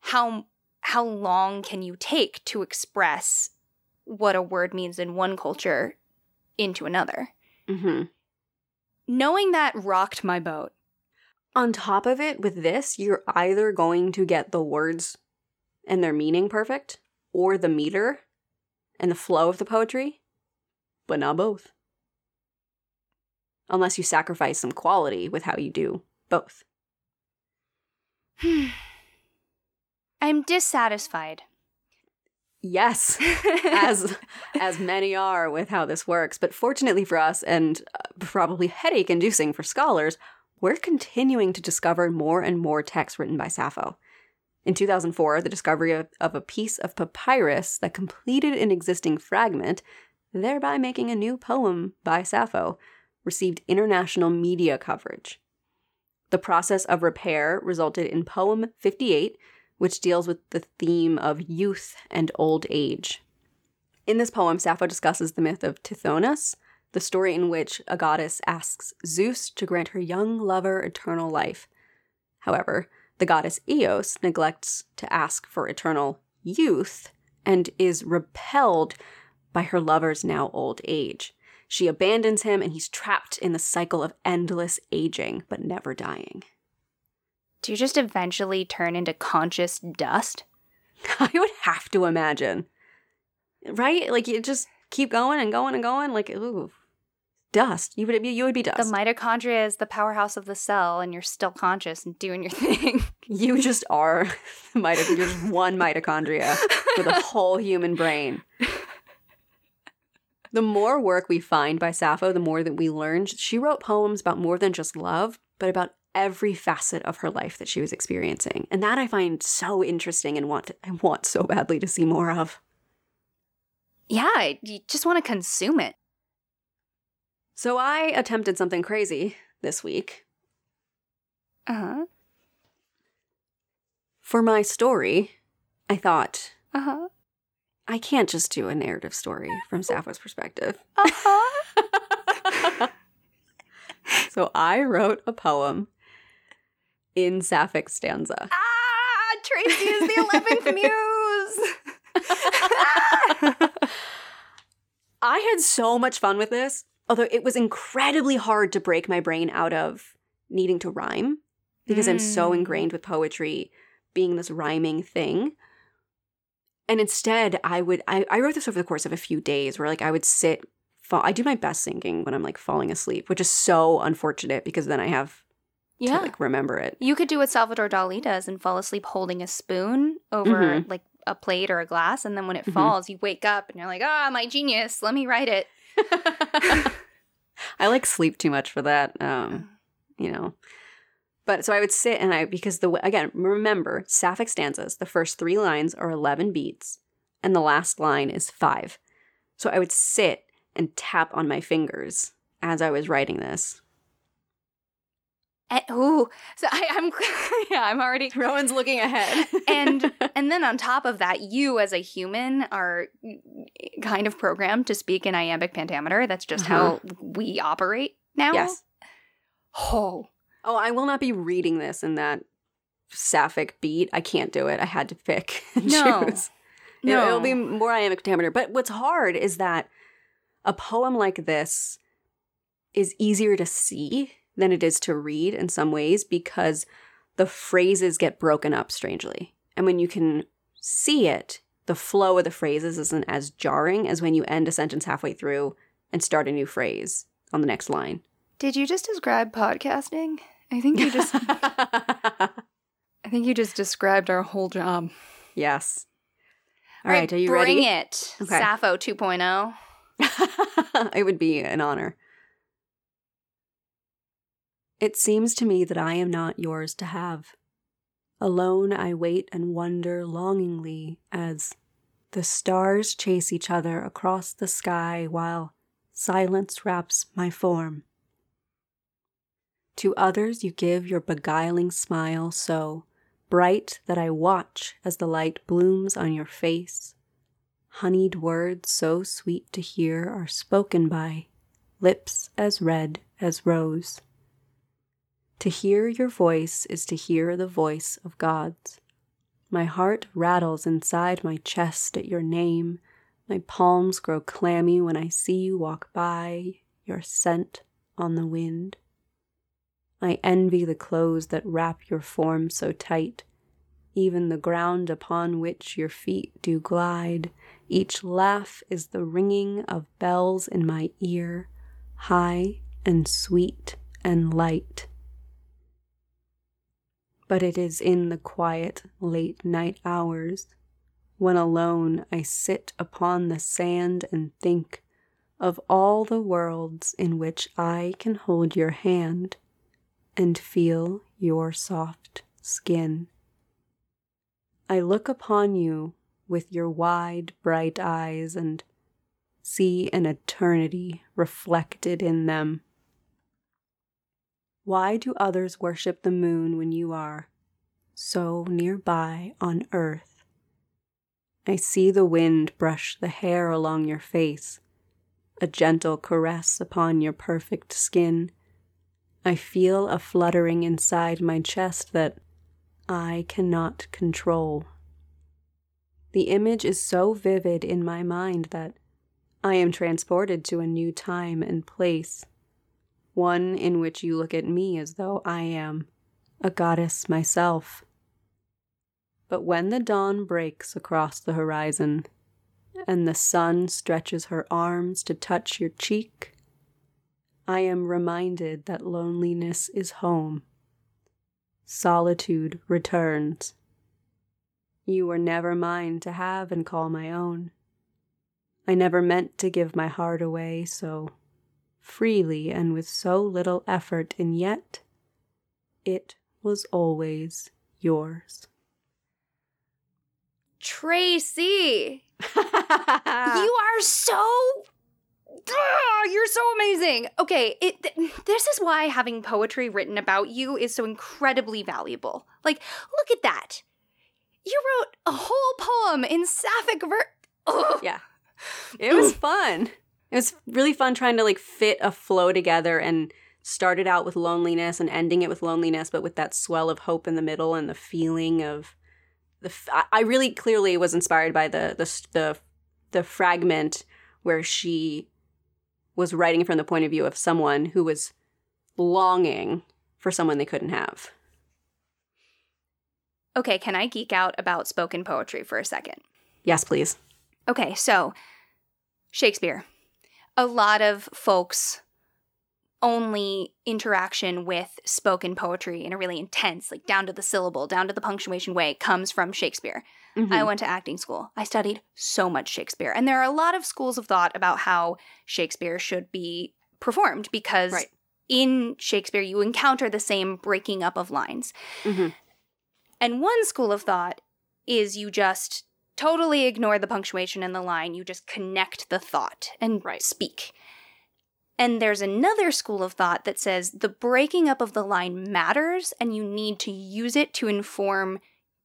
how how long can you take to express what a word means in one culture into another? Mm-hmm. Knowing that rocked my boat. On top of it, with this, you're either going to get the words and their meaning perfect, or the meter and the flow of the poetry, but not both. Unless you sacrifice some quality with how you do both. I'm dissatisfied. Yes, as as many are with how this works, but fortunately for us and uh, probably headache inducing for scholars, we're continuing to discover more and more texts written by Sappho. In 2004, the discovery of, of, a piece of papyrus that completed an existing fragment, thereby making a new poem by Sappho, received international media coverage. The process of repair resulted in Poem 58, which deals with the theme of youth and old age. In this poem, Sappho discusses the myth of Tithonus, the story in which a goddess asks Zeus to grant her young lover eternal life. However, the goddess Eos neglects to ask for eternal youth and is repelled by her lover's now old age. She abandons him and he's trapped in the cycle of endless aging but never dying do you just eventually turn into conscious dust? I would have to imagine. Right? Like you just keep going and going and going. Like, ooh, dust. You would be you would be dust. The mitochondria is the powerhouse of the cell, and you're still conscious and doing your thing. you just are mitochondria. You're just one mitochondria with a whole human brain. The more work we find by Sappho, the more that we learn. She wrote poems about more than just love, but about every facet of her life that she was experiencing. And that I find so interesting and want to, I want so badly to see more of. Yeah, you just want to consume it. So I attempted something crazy this week. Uh-huh. For my story, I thought, uh-huh. I can't just do a narrative story from Sappho's perspective. Uh-huh. so I wrote a poem in Sapphic stanza. Ah, Tracy is the 11th muse. I had so much fun with this, although it was incredibly hard to break my brain out of needing to rhyme because mm. I'm so mm. ingrained with poetry being this rhyming thing. And instead, I would I, I wrote this over the course of a few days where like I would sit fall I do my best singing when I'm like falling asleep, which is so unfortunate because then I have yeah. to like remember it. You could do what Salvador Dali does and fall asleep holding a spoon over mm-hmm. like a plate or a glass, and then when it mm-hmm. falls, you wake up and you're like, "Ah, oh, my genius! Let me write it." I like sleep too much for that. Um, you know. But so I would sit and I because the again remember sapphic stanzas. The first three lines are eleven beats, and the last line is five. So I would sit and tap on my fingers as I was writing this. And, ooh, so I, am yeah, I'm already. Rowan's looking ahead, and and then on top of that, you as a human are kind of programmed to speak in iambic pentameter. That's just uh-huh. how we operate now. Yes. Oh, oh, I will not be reading this in that sapphic beat. I can't do it. I had to pick and no. choose. No, it'll be more iambic pentameter. But what's hard is that a poem like this is easier to see than it is to read in some ways because the phrases get broken up strangely. And when you can see it, the flow of the phrases isn't as jarring as when you end a sentence halfway through and start a new phrase on the next line. Did you just describe podcasting? I think you just I think you just described our whole job. Yes. All right, right, are you bring ready? Bring it. Okay. Sappho 2.0. it would be an honor. It seems to me that I am not yours to have. Alone I wait and wonder longingly as the stars chase each other across the sky while silence wraps my form. To others you give your beguiling smile so bright that I watch as the light blooms on your face, Honeyed words so sweet to hear are spoken by lips as red as rose. To hear your voice is to hear the voice of God's. My heart rattles inside my chest at your name. My palms grow clammy when I see you walk by, your scent on the wind. I envy the clothes that wrap your form so tight, even the ground upon which your feet do glide. Each laugh is the ringing of bells in my ear, high and sweet and light but it is in the quiet late night hours, when alone I sit upon the sand and think of all the worlds in which I can hold your hand and feel your soft skin. I look upon you with your wide, bright eyes and see an eternity reflected in them. Why do others worship the moon when you are so nearby on earth? I see the wind brush the hair along your face, a gentle caress upon your perfect skin. I feel a fluttering inside my chest that I cannot control. The image is so vivid in my mind that I am transported to a new time and place one in which you look at me as though I am a goddess myself. But when the dawn breaks across the horizon, and the sun stretches her arms to touch your cheek, I am reminded that loneliness is home. Solitude returns. You were never mine to have and call my own. I never meant to give my heart away so freely and with so little effort, and yet it was always yours. Tracy, you are so. Ah, you're so amazing. Okay, it, th- this is why having poetry written about you is so incredibly valuable. Like, look at that. You wrote a whole poem in sapphic verse. Yeah. It was fun. It was really fun trying to like fit a flow together and started out with loneliness and ending it with loneliness, but with that swell of hope in the middle and the feeling of the. F- I really clearly was inspired by the the the the fragment where she was writing from the point of view of someone who was longing for someone they couldn't have. Okay, can I geek out about spoken poetry for a second? Yes, please. Okay, so Shakespeare a lot of folks only interaction with spoken poetry in a really intense, like down to the syllable, down to the punctuation way, comes from Shakespeare. Mm-hmm. I went to acting school. I studied so much Shakespeare. And there are a lot of schools of thought about how Shakespeare should be performed because right. in Shakespeare, you encounter the same breaking up of lines. Mm-hmm. And one school of thought is you just totally ignore the punctuation in the line. You just connect the thought and right. speak. And there's another school of thought that says the breaking up of the line matters and you need to use it to inform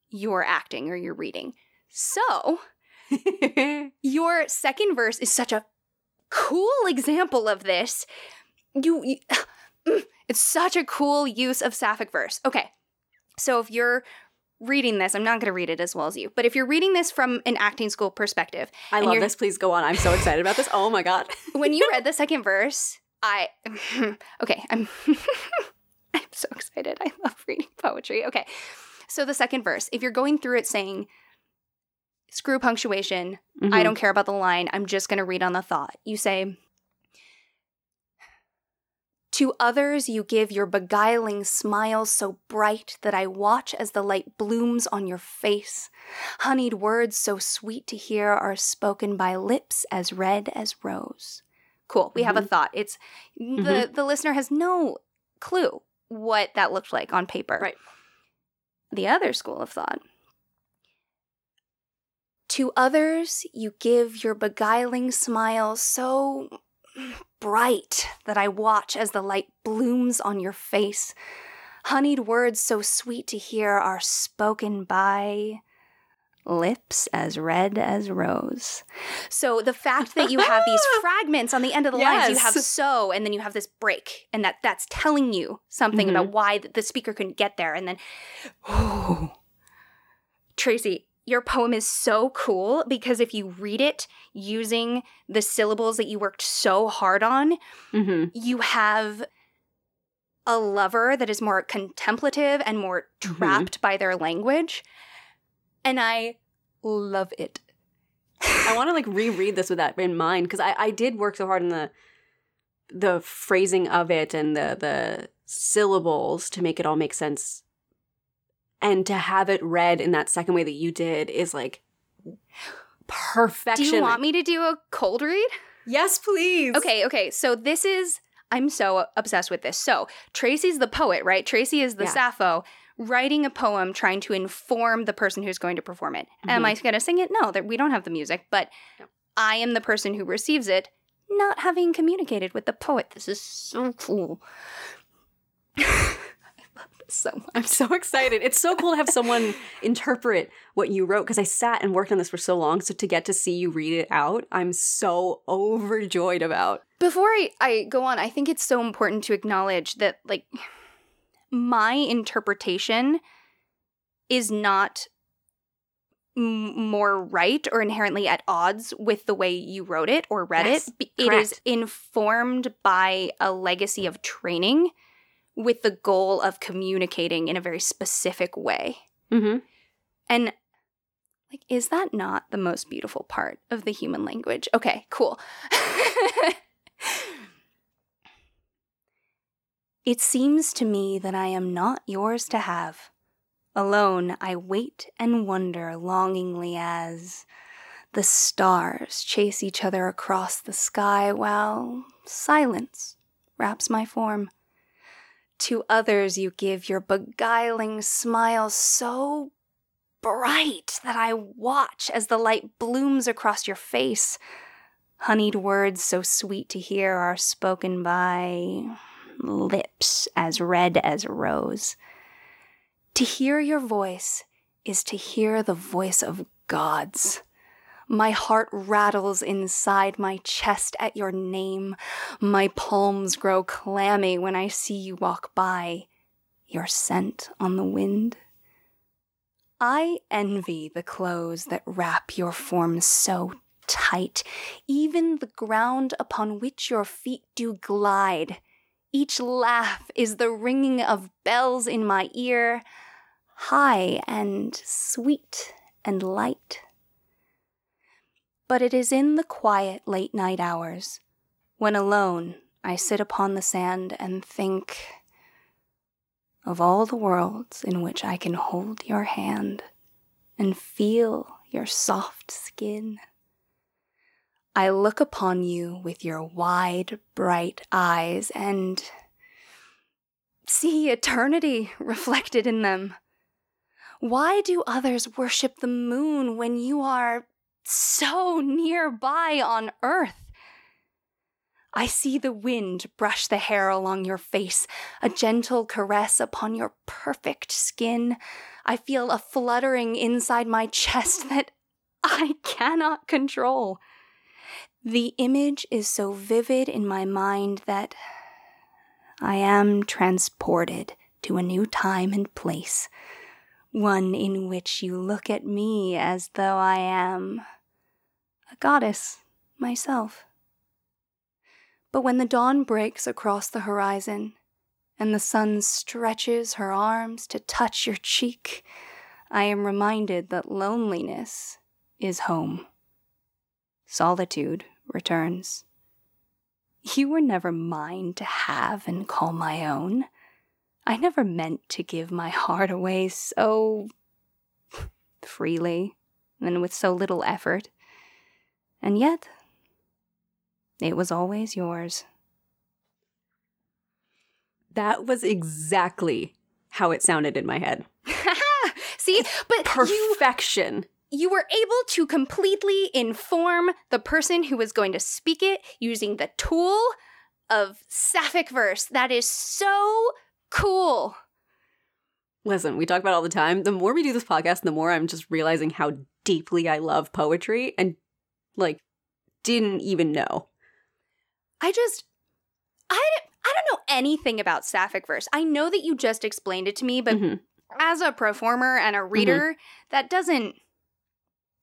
your acting or your reading. So, your second verse is such a cool example of this. You, you it's such a cool use of sapphic verse. Okay. So if you're reading this, I'm not going to read it as well as you, but if you're reading this from an acting school perspective, I love this. Please go on. I'm so excited about this. Oh my god! when you read the second verse, I okay, I'm I'm so excited. I love reading poetry. Okay, so the second verse, if you're going through it saying, "Screw punctuation," mm-hmm. I don't care about the line. I'm just going to read on the thought. You say. To others you give your beguiling smiles so bright that I watch as the light blooms on your face. Honeyed words so sweet to hear are spoken by lips as red as rose. Cool. We mm-hmm. have a mm-hmm. thought. It's mm-hmm. the the listener has no clue what that looked like on paper. Right. The other school of thought. To others you give your beguiling smile so bright that I watch as the light blooms on your face. Honeyed words so sweet to hear are spoken by lips as red as rose. So the fact that you have these fragments on the end of the lines, you have so, and then you have this break, and that that's telling you something Mhm. about why the speaker couldn't get there, and then, oh, Tracy. Your poem is so cool because if you read it using the syllables that you worked so hard on, Mm-hmm. you have a lover that is more contemplative and more Mhm. trapped by their language. And I love it. I want to like reread this with that in mind because I, I did work so hard on the the phrasing of it and the the syllables to make it all make sense. And to have it read in that second way that you did is like perfection. Do you want me to do a cold read? Yes, please. Okay, okay. So this is I'm so obsessed with this. So Tracy's the poet, right? Tracy is the Yeah. Sappho writing a poem trying to inform the person who's going to perform it. Am Mhm. I going to sing it? No, that we don't have the music, but Yep. I am the person who receives it, not having communicated with the poet. This is so cool. I love this so. I'm so excited. It's so cool to have someone interpret what you wrote because I sat and worked on this for so long. So to get to see you read it out, I'm so overjoyed about. Before I, I go on, I think it's so important to acknowledge that, like, my interpretation is not m- more right or inherently at odds with the way you wrote it or read Yes, it. It is correct. informed by a legacy of training with the goal of communicating in a very specific way. Mm-hmm. And like, is that not the most beautiful part of the human language? Okay, cool. it seems to me that I am not yours to have. Alone, I wait and wonder longingly as the stars chase each other across the sky while silence wraps my form. To others, you give your beguiling smile so bright that I watch as the light blooms across your face. Honeyed words so sweet to hear are spoken by lips as red as a rose. To hear your voice is to hear the voice of gods. My heart rattles inside my chest at your name. My palms grow clammy when I see you walk by, your scent on the wind. I envy the clothes that wrap your form so tight, even the ground upon which your feet do glide. Each laugh is the ringing of bells in my ear, high and sweet and light. But it is in the quiet late night hours, when alone I sit upon the sand and think of all the worlds in which I can hold your hand and feel your soft skin. I look upon you with your wide, bright eyes and see eternity reflected in them. Why do others worship the moon when you are so nearby on earth? I see the wind brush the hair along your face, a gentle caress upon your perfect skin. I feel a fluttering inside my chest that I cannot control. The image is so vivid in my mind that I am transported to a new time and place, one in which you look at me as though I am a goddess myself. But when the dawn breaks across the horizon and the sun stretches her arms to touch your cheek, I am reminded that loneliness is home. Solitude returns. You were never mine to have and call my own. I never meant to give my heart away so freely and with so little effort. And yet, it was always yours. That was exactly how it sounded in my head. See, but you Perfection. you were able to completely inform the person who was going to speak it using the tool of sapphic verse. That is so cool. listen, we talk about it all the time. The more we do this podcast, the more I'm just realizing how deeply I love poetry and like didn't even know. I just I I don't know anything about sapphic verse. I know that you just explained it to me, but Mhm. as a performer and a reader, that doesn't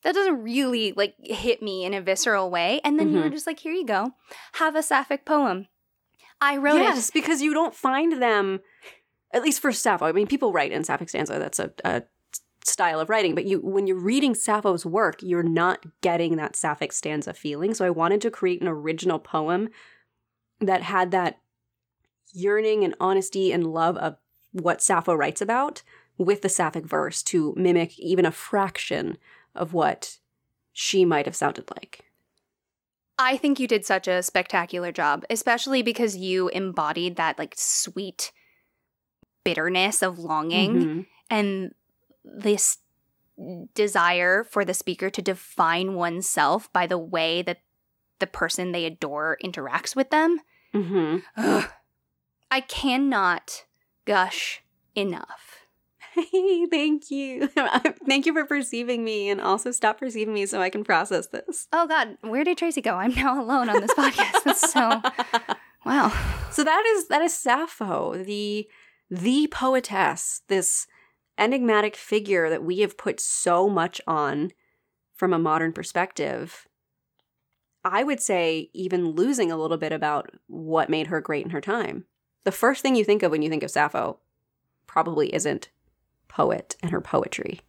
that doesn't really like hit me in a visceral way. And then you were Mhm. just like, here you go. Have a sapphic poem. I wrote yes, it. because you don't find them, at least for Sappho. I mean, people write in Sapphic stanza. That's a, a style of writing. But you, when you're reading Sappho's work, you're not getting that Sapphic stanza feeling. So I wanted to create an original poem that had that yearning and honesty and love of what Sappho writes about with the Sapphic verse to mimic even a fraction of what she might have sounded like. I think you did such a spectacular job, especially because you embodied that like sweet bitterness of longing Mhm. and this desire for the speaker to define oneself by the way that the person they adore interacts with them. Mhm. Ugh. I cannot gush enough. Hey, thank you. thank you for perceiving me and also stop perceiving me so I can process this. Oh God, where did Tracy go? I'm now alone on this podcast. That's so wow. So that is that is Sappho, the the poetess, this enigmatic figure that we have put so much on from a modern perspective. I would say even losing a little bit about what made her great in her time. The first thing you think of when you think of Sappho probably isn't poet and her poetry.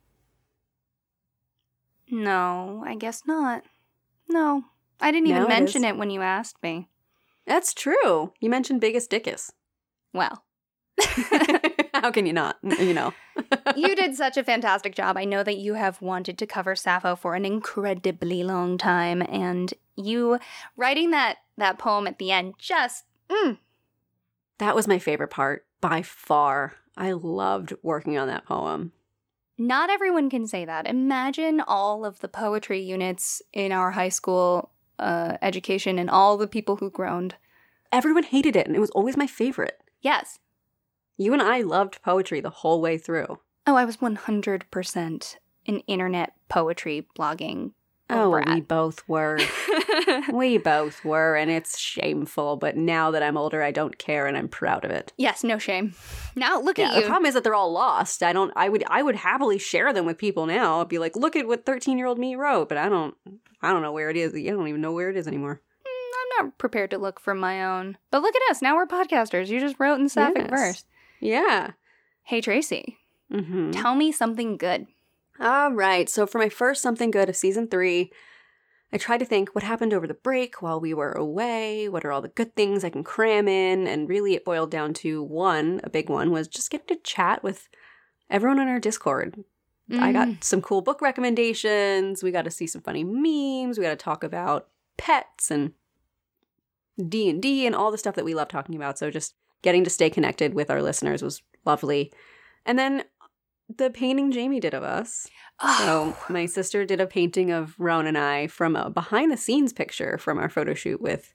No, I guess not. No, I didn't No, even it mention is. it when you asked me. That's true. You mentioned Biggus Dickus. Well, How can you not? You know. you did such a fantastic job. I know that you have wanted to cover Sappho for an incredibly long time, and you writing that that poem at the end just mm, That was my favorite part by far. I loved working on that poem. not everyone can say that. Imagine all of the poetry units in our high school uh, education and all the people who groaned. Everyone hated it, and it was always my favorite. Yes. You and I loved poetry the whole way through. Oh, I was 100% an internet poetry blogging. Oh, brat. we both were. we both were, and it's shameful. But now that I'm older, I don't care, and I'm proud of it. yes, no shame. Now look Yeah, at the problem is that they're all lost. I don't. I would. I would happily share them with people now. I'd be like, look at what 13 year old me wrote, but I don't. I don't know where it is. I don't even know where it is anymore. I'm not prepared to look for my own. But look at us. Now we're podcasters. You just wrote in Sapphic Yes. verse. Yeah. Hey, Tracy, Mm-hmm. tell me something good. All right. So for my first something good of season three, I tried to think what happened over the break while we were away. What are all the good things I can cram in? And really, it boiled down to one, a big one, was just getting to chat with everyone on our Discord. I Mm. got some cool book recommendations. We got to see some funny memes. We got to talk about pets and D and D and all the stuff that we love talking about. So just getting to stay connected with our listeners was lovely. And then the painting Jamie did of us. Oh, So my sister did a painting of Rowan and I from a behind the scenes picture from our photo shoot with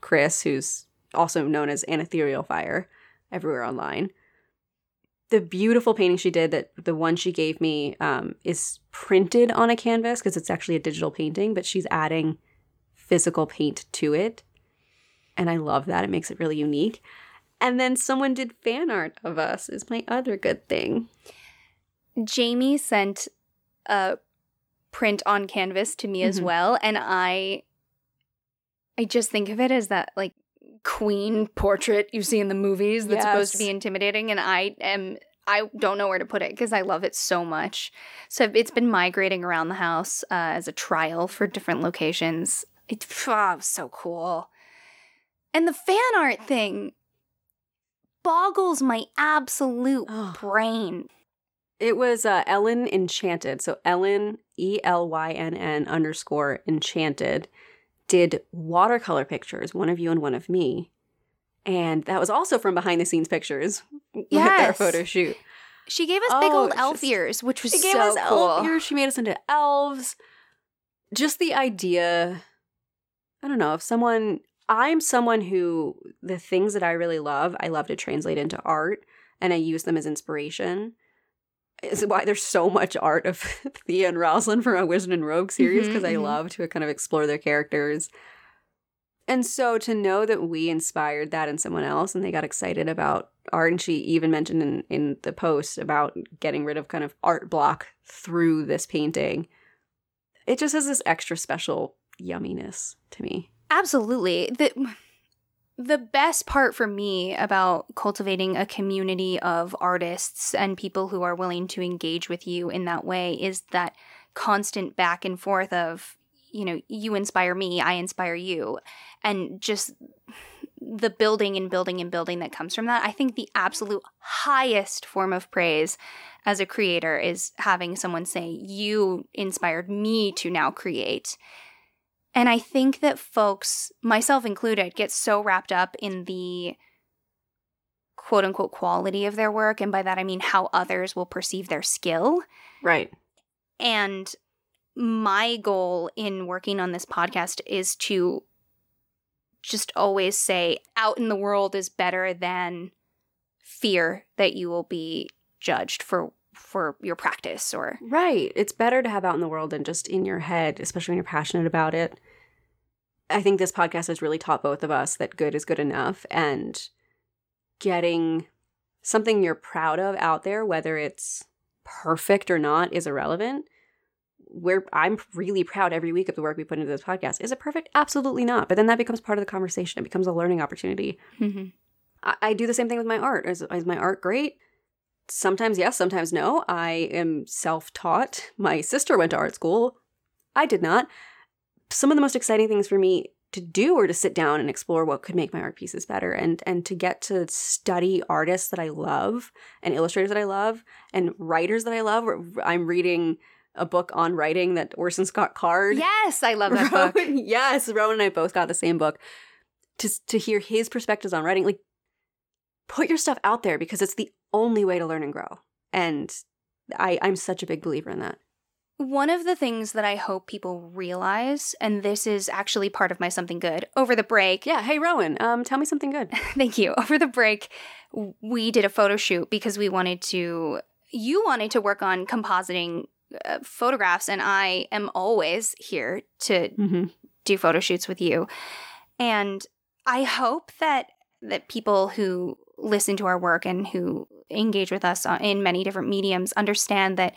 Chris, who's also known as An Ethereal Fire everywhere online. The beautiful painting she did, that the one she gave me, um, is printed on a canvas because it's actually a digital painting, but she's adding physical paint to it. And I love that. It makes it really unique. And then someone did fan art of us, is my other good thing. Jamie sent a print on canvas to me as Mhm. well, and I, I just think of it as that like queen portrait you see in the movies that's supposed to be intimidating, and I am. I don't know where to put it because I love it so much. So it's been migrating around the house uh, as a trial for different locations. It oh, it so cool. And the fan art thing boggles my absolute Oh. brain. It was uh, Elynn Enchanted. So Elynn, E L Y N N underscore Enchanted, did watercolor pictures, one of you and one of me. And that was also from behind the scenes pictures with our photo shoot. She gave us big Oh, old elf just- ears, which was She gave so us cool. elf ears. She made us into elves. Just the idea, I don't know, if someone, I'm someone who, the things that I really love, I love to translate into art and I use them as inspiration. Is why there's so much art of Thea and Rosalind from a Wizard and Rogue series because Mhm, I mhm. love to kind of explore their characters. And so to know that we inspired that in someone else and they got excited about art, and she even mentioned in, in the post about getting rid of kind of art block through this painting, it just has this extra special yumminess to me. Absolutely. The the best part for me about cultivating a community of artists and people who are willing to engage with you in that way is that constant back and forth of, you know, you inspire me, I inspire you, and just the building and building and building that comes from that. I think the absolute highest form of praise as a creator is having someone say, You inspired me to now create. And I think that folks, myself included, get so wrapped up in the quote unquote quality of their work. And by that, I mean how others will perceive their skill. Right. And my goal in working on this podcast is to just always say, out in the world is better than fear that you will be judged for for your practice or Right. It's better to have out in the world than just in your head, especially when you're passionate about it. I think this podcast has really taught both of us that good is good enough and getting something you're proud of out there, whether it's perfect or not, is irrelevant. We're I'm really proud every week of the work we put into this podcast. Is it perfect? Absolutely not. But then that becomes part of the conversation. It becomes a learning opportunity. Mm-hmm. I, I do the same thing with my art. Is, is my art great? Sometimes yes, sometimes no. I am self taught. My sister went to art school. I did not. Some of the most exciting things for me to do are to sit down and explore what could make my art pieces better and and to get to study artists that I love and illustrators that I love and writers that I love. I'm reading a book on writing that Orson Scott Card Yes, I love that Rowan- book. Yes, Rowan and I both got the same book. To to hear his perspectives on writing, like put your stuff out there because it's the only way to learn and grow. And I I'm such a big believer in that. One of the things that I hope people realize, and this is actually part of my something good, over the break, Yeah. Hey, Rowan. Um, tell me something good. thank you. Over the break, we did a photo shoot because we wanted to, you wanted to work on compositing uh, photographs, and I am always here to Mm-hmm. do photo shoots with you. And I hope that that people who listen to our work and who engage with us in many different mediums understand that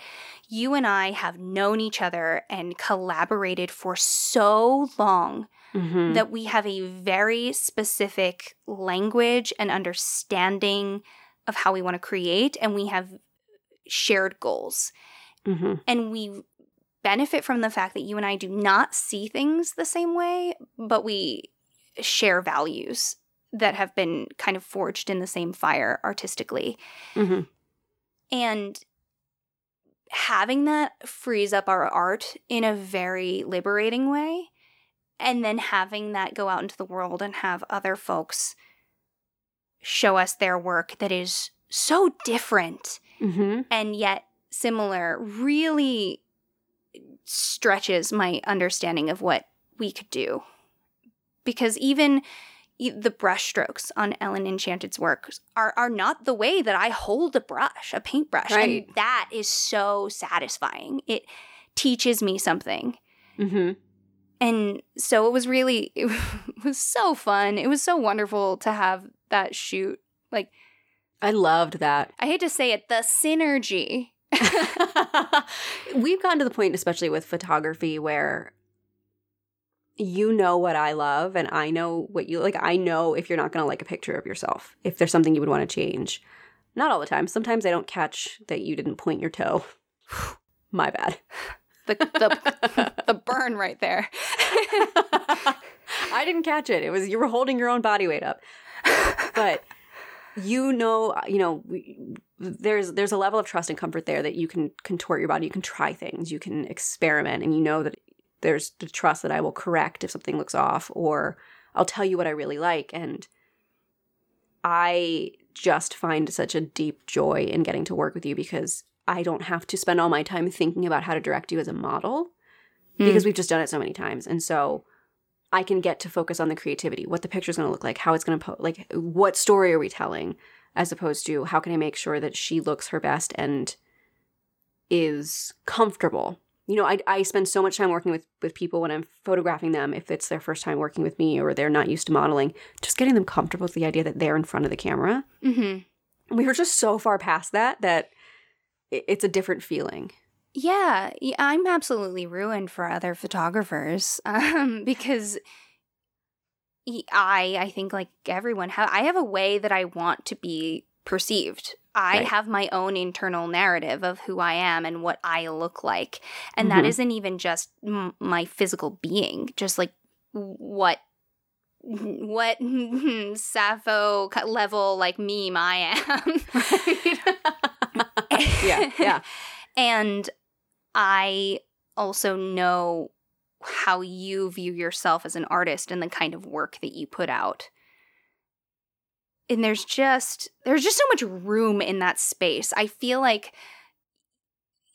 you and I have known each other and collaborated for so long Mm-hmm. that we have a very specific language and understanding of how we want to create and we have shared goals mm-hmm. and we benefit from the fact that you and I do not see things the same way, but we share values that have been kind of forged in the same fire artistically. Mm-hmm. And having that frees up our art in a very liberating way. And then having that go out into the world and have other folks show us their work that is so different Mm-hmm. and yet similar really stretches my understanding of what we could do. Because even the brushstrokes on Elynn Enchanted's work are, are not the way that I hold a brush, a paintbrush. Right. And that is so satisfying. It teaches me something. Mm-hmm. And so it was really, it was so fun. It was so wonderful to have that shoot. Like, I loved that. I hate to say it, the synergy. We've gotten to the point, especially with photography, where you know what I love and I know what you like. I know if you're not going to like a picture of yourself, if there's something you would want to change. Not all the time. Sometimes I don't catch that you didn't point your toe. My bad. The, the, the burn right there. I didn't catch it. It was you were holding your own body weight up. But you know, you know, we, there's there's a level of trust and comfort there that you can contort your body, you can try things, you can experiment, and you know that there's the trust that I will correct if something looks off, or I'll tell you what I really like. And I just find such a deep joy in getting to work with you because I don't have to spend all my time thinking about how to direct you as a model hmm. because we've just done it so many times. And so I can get to focus on the creativity, what the picture's going to look like, how it's going to po- like what story are we telling as opposed to how can I make sure that she looks her best and is comfortable. You know, I, I spend so much time working with, with people when I'm photographing them, if it's their first time working with me or they're not used to modeling, just getting them comfortable with the idea that they're in front of the camera. Mm-hmm. We were just so far past that that it, it's a different feeling. Yeah, yeah, I'm absolutely ruined for other photographers um, because I think like everyone, ha- I have a way that I want to be perceived. I Right. have my own internal narrative of who I am and what I look like, and that Mhm. isn't even just m- my physical being, just like what. What Sappho level like meme I am. yeah, yeah. and I also know how you view yourself as an artist and the kind of work that you put out. And there's just there's just so much room in that space. I feel like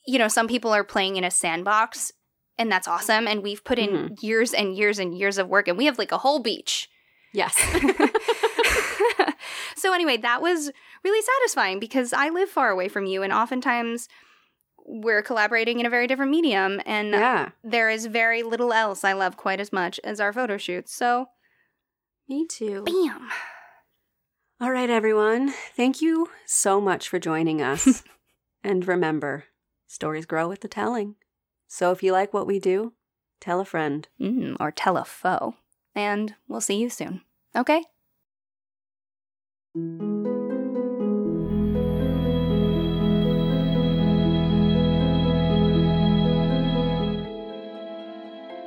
you know, some people are playing in a sandbox and that's awesome and we've put in mm-hmm. years and years and years of work and we have like a whole beach. Yes. so anyway, that was really satisfying because I live far away from you and oftentimes we're collaborating in a very different medium and yeah. there is very little else I love quite as much as our photo shoots. So, Me too. bam. All right, everyone. Thank you so much for joining us. and remember, stories grow with the telling. So if you like what we do, tell a friend. Mm, or tell a foe. And we'll see you soon. Okay?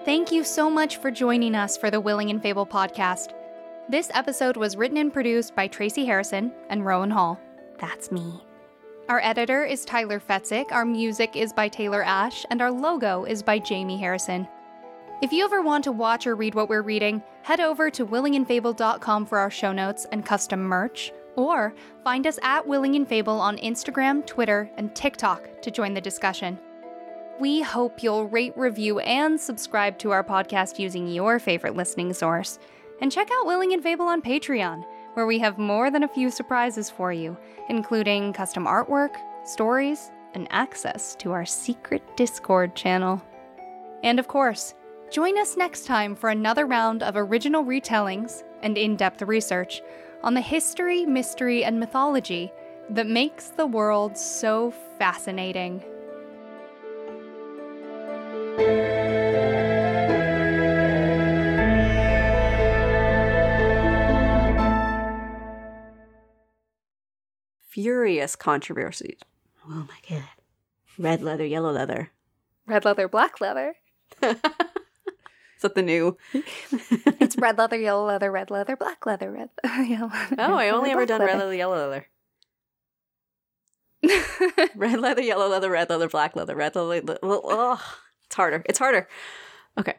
Thank you so much for joining us for the Willing and Fable podcast. This episode was written and produced by Tracy Harrison and Rowan Hall. That's me. Our editor is Tyler Fetzick, our music is by Taylor Ash, and our logo is by Jamie Harrison. If you ever want to watch or read what we're reading, head over to willingandfable.com for our show notes and custom merch, or find us at Willing and Fable on Instagram, Twitter, and TikTok to join the discussion. We hope you'll rate, review, and subscribe to our podcast using your favorite listening source. And check out Willing and Fable on Patreon, where we have more than a few surprises for you, including custom artwork, stories, and access to our secret Discord channel. And of course, join us next time for another round of original retellings and in depth research on the history, mystery, and mythology that makes the world so fascinating. Furious controversies. Oh my god. Red leather, yellow leather. Red leather, black leather. Is that the new? It's red leather, yellow leather, red leather, black leather, red yellow leather. Oh, I only ever done red leather, yellow leather. Red leather, yellow leather, red leather, black leather, red leather. le- Well, ugh, it's harder. It's harder. Okay.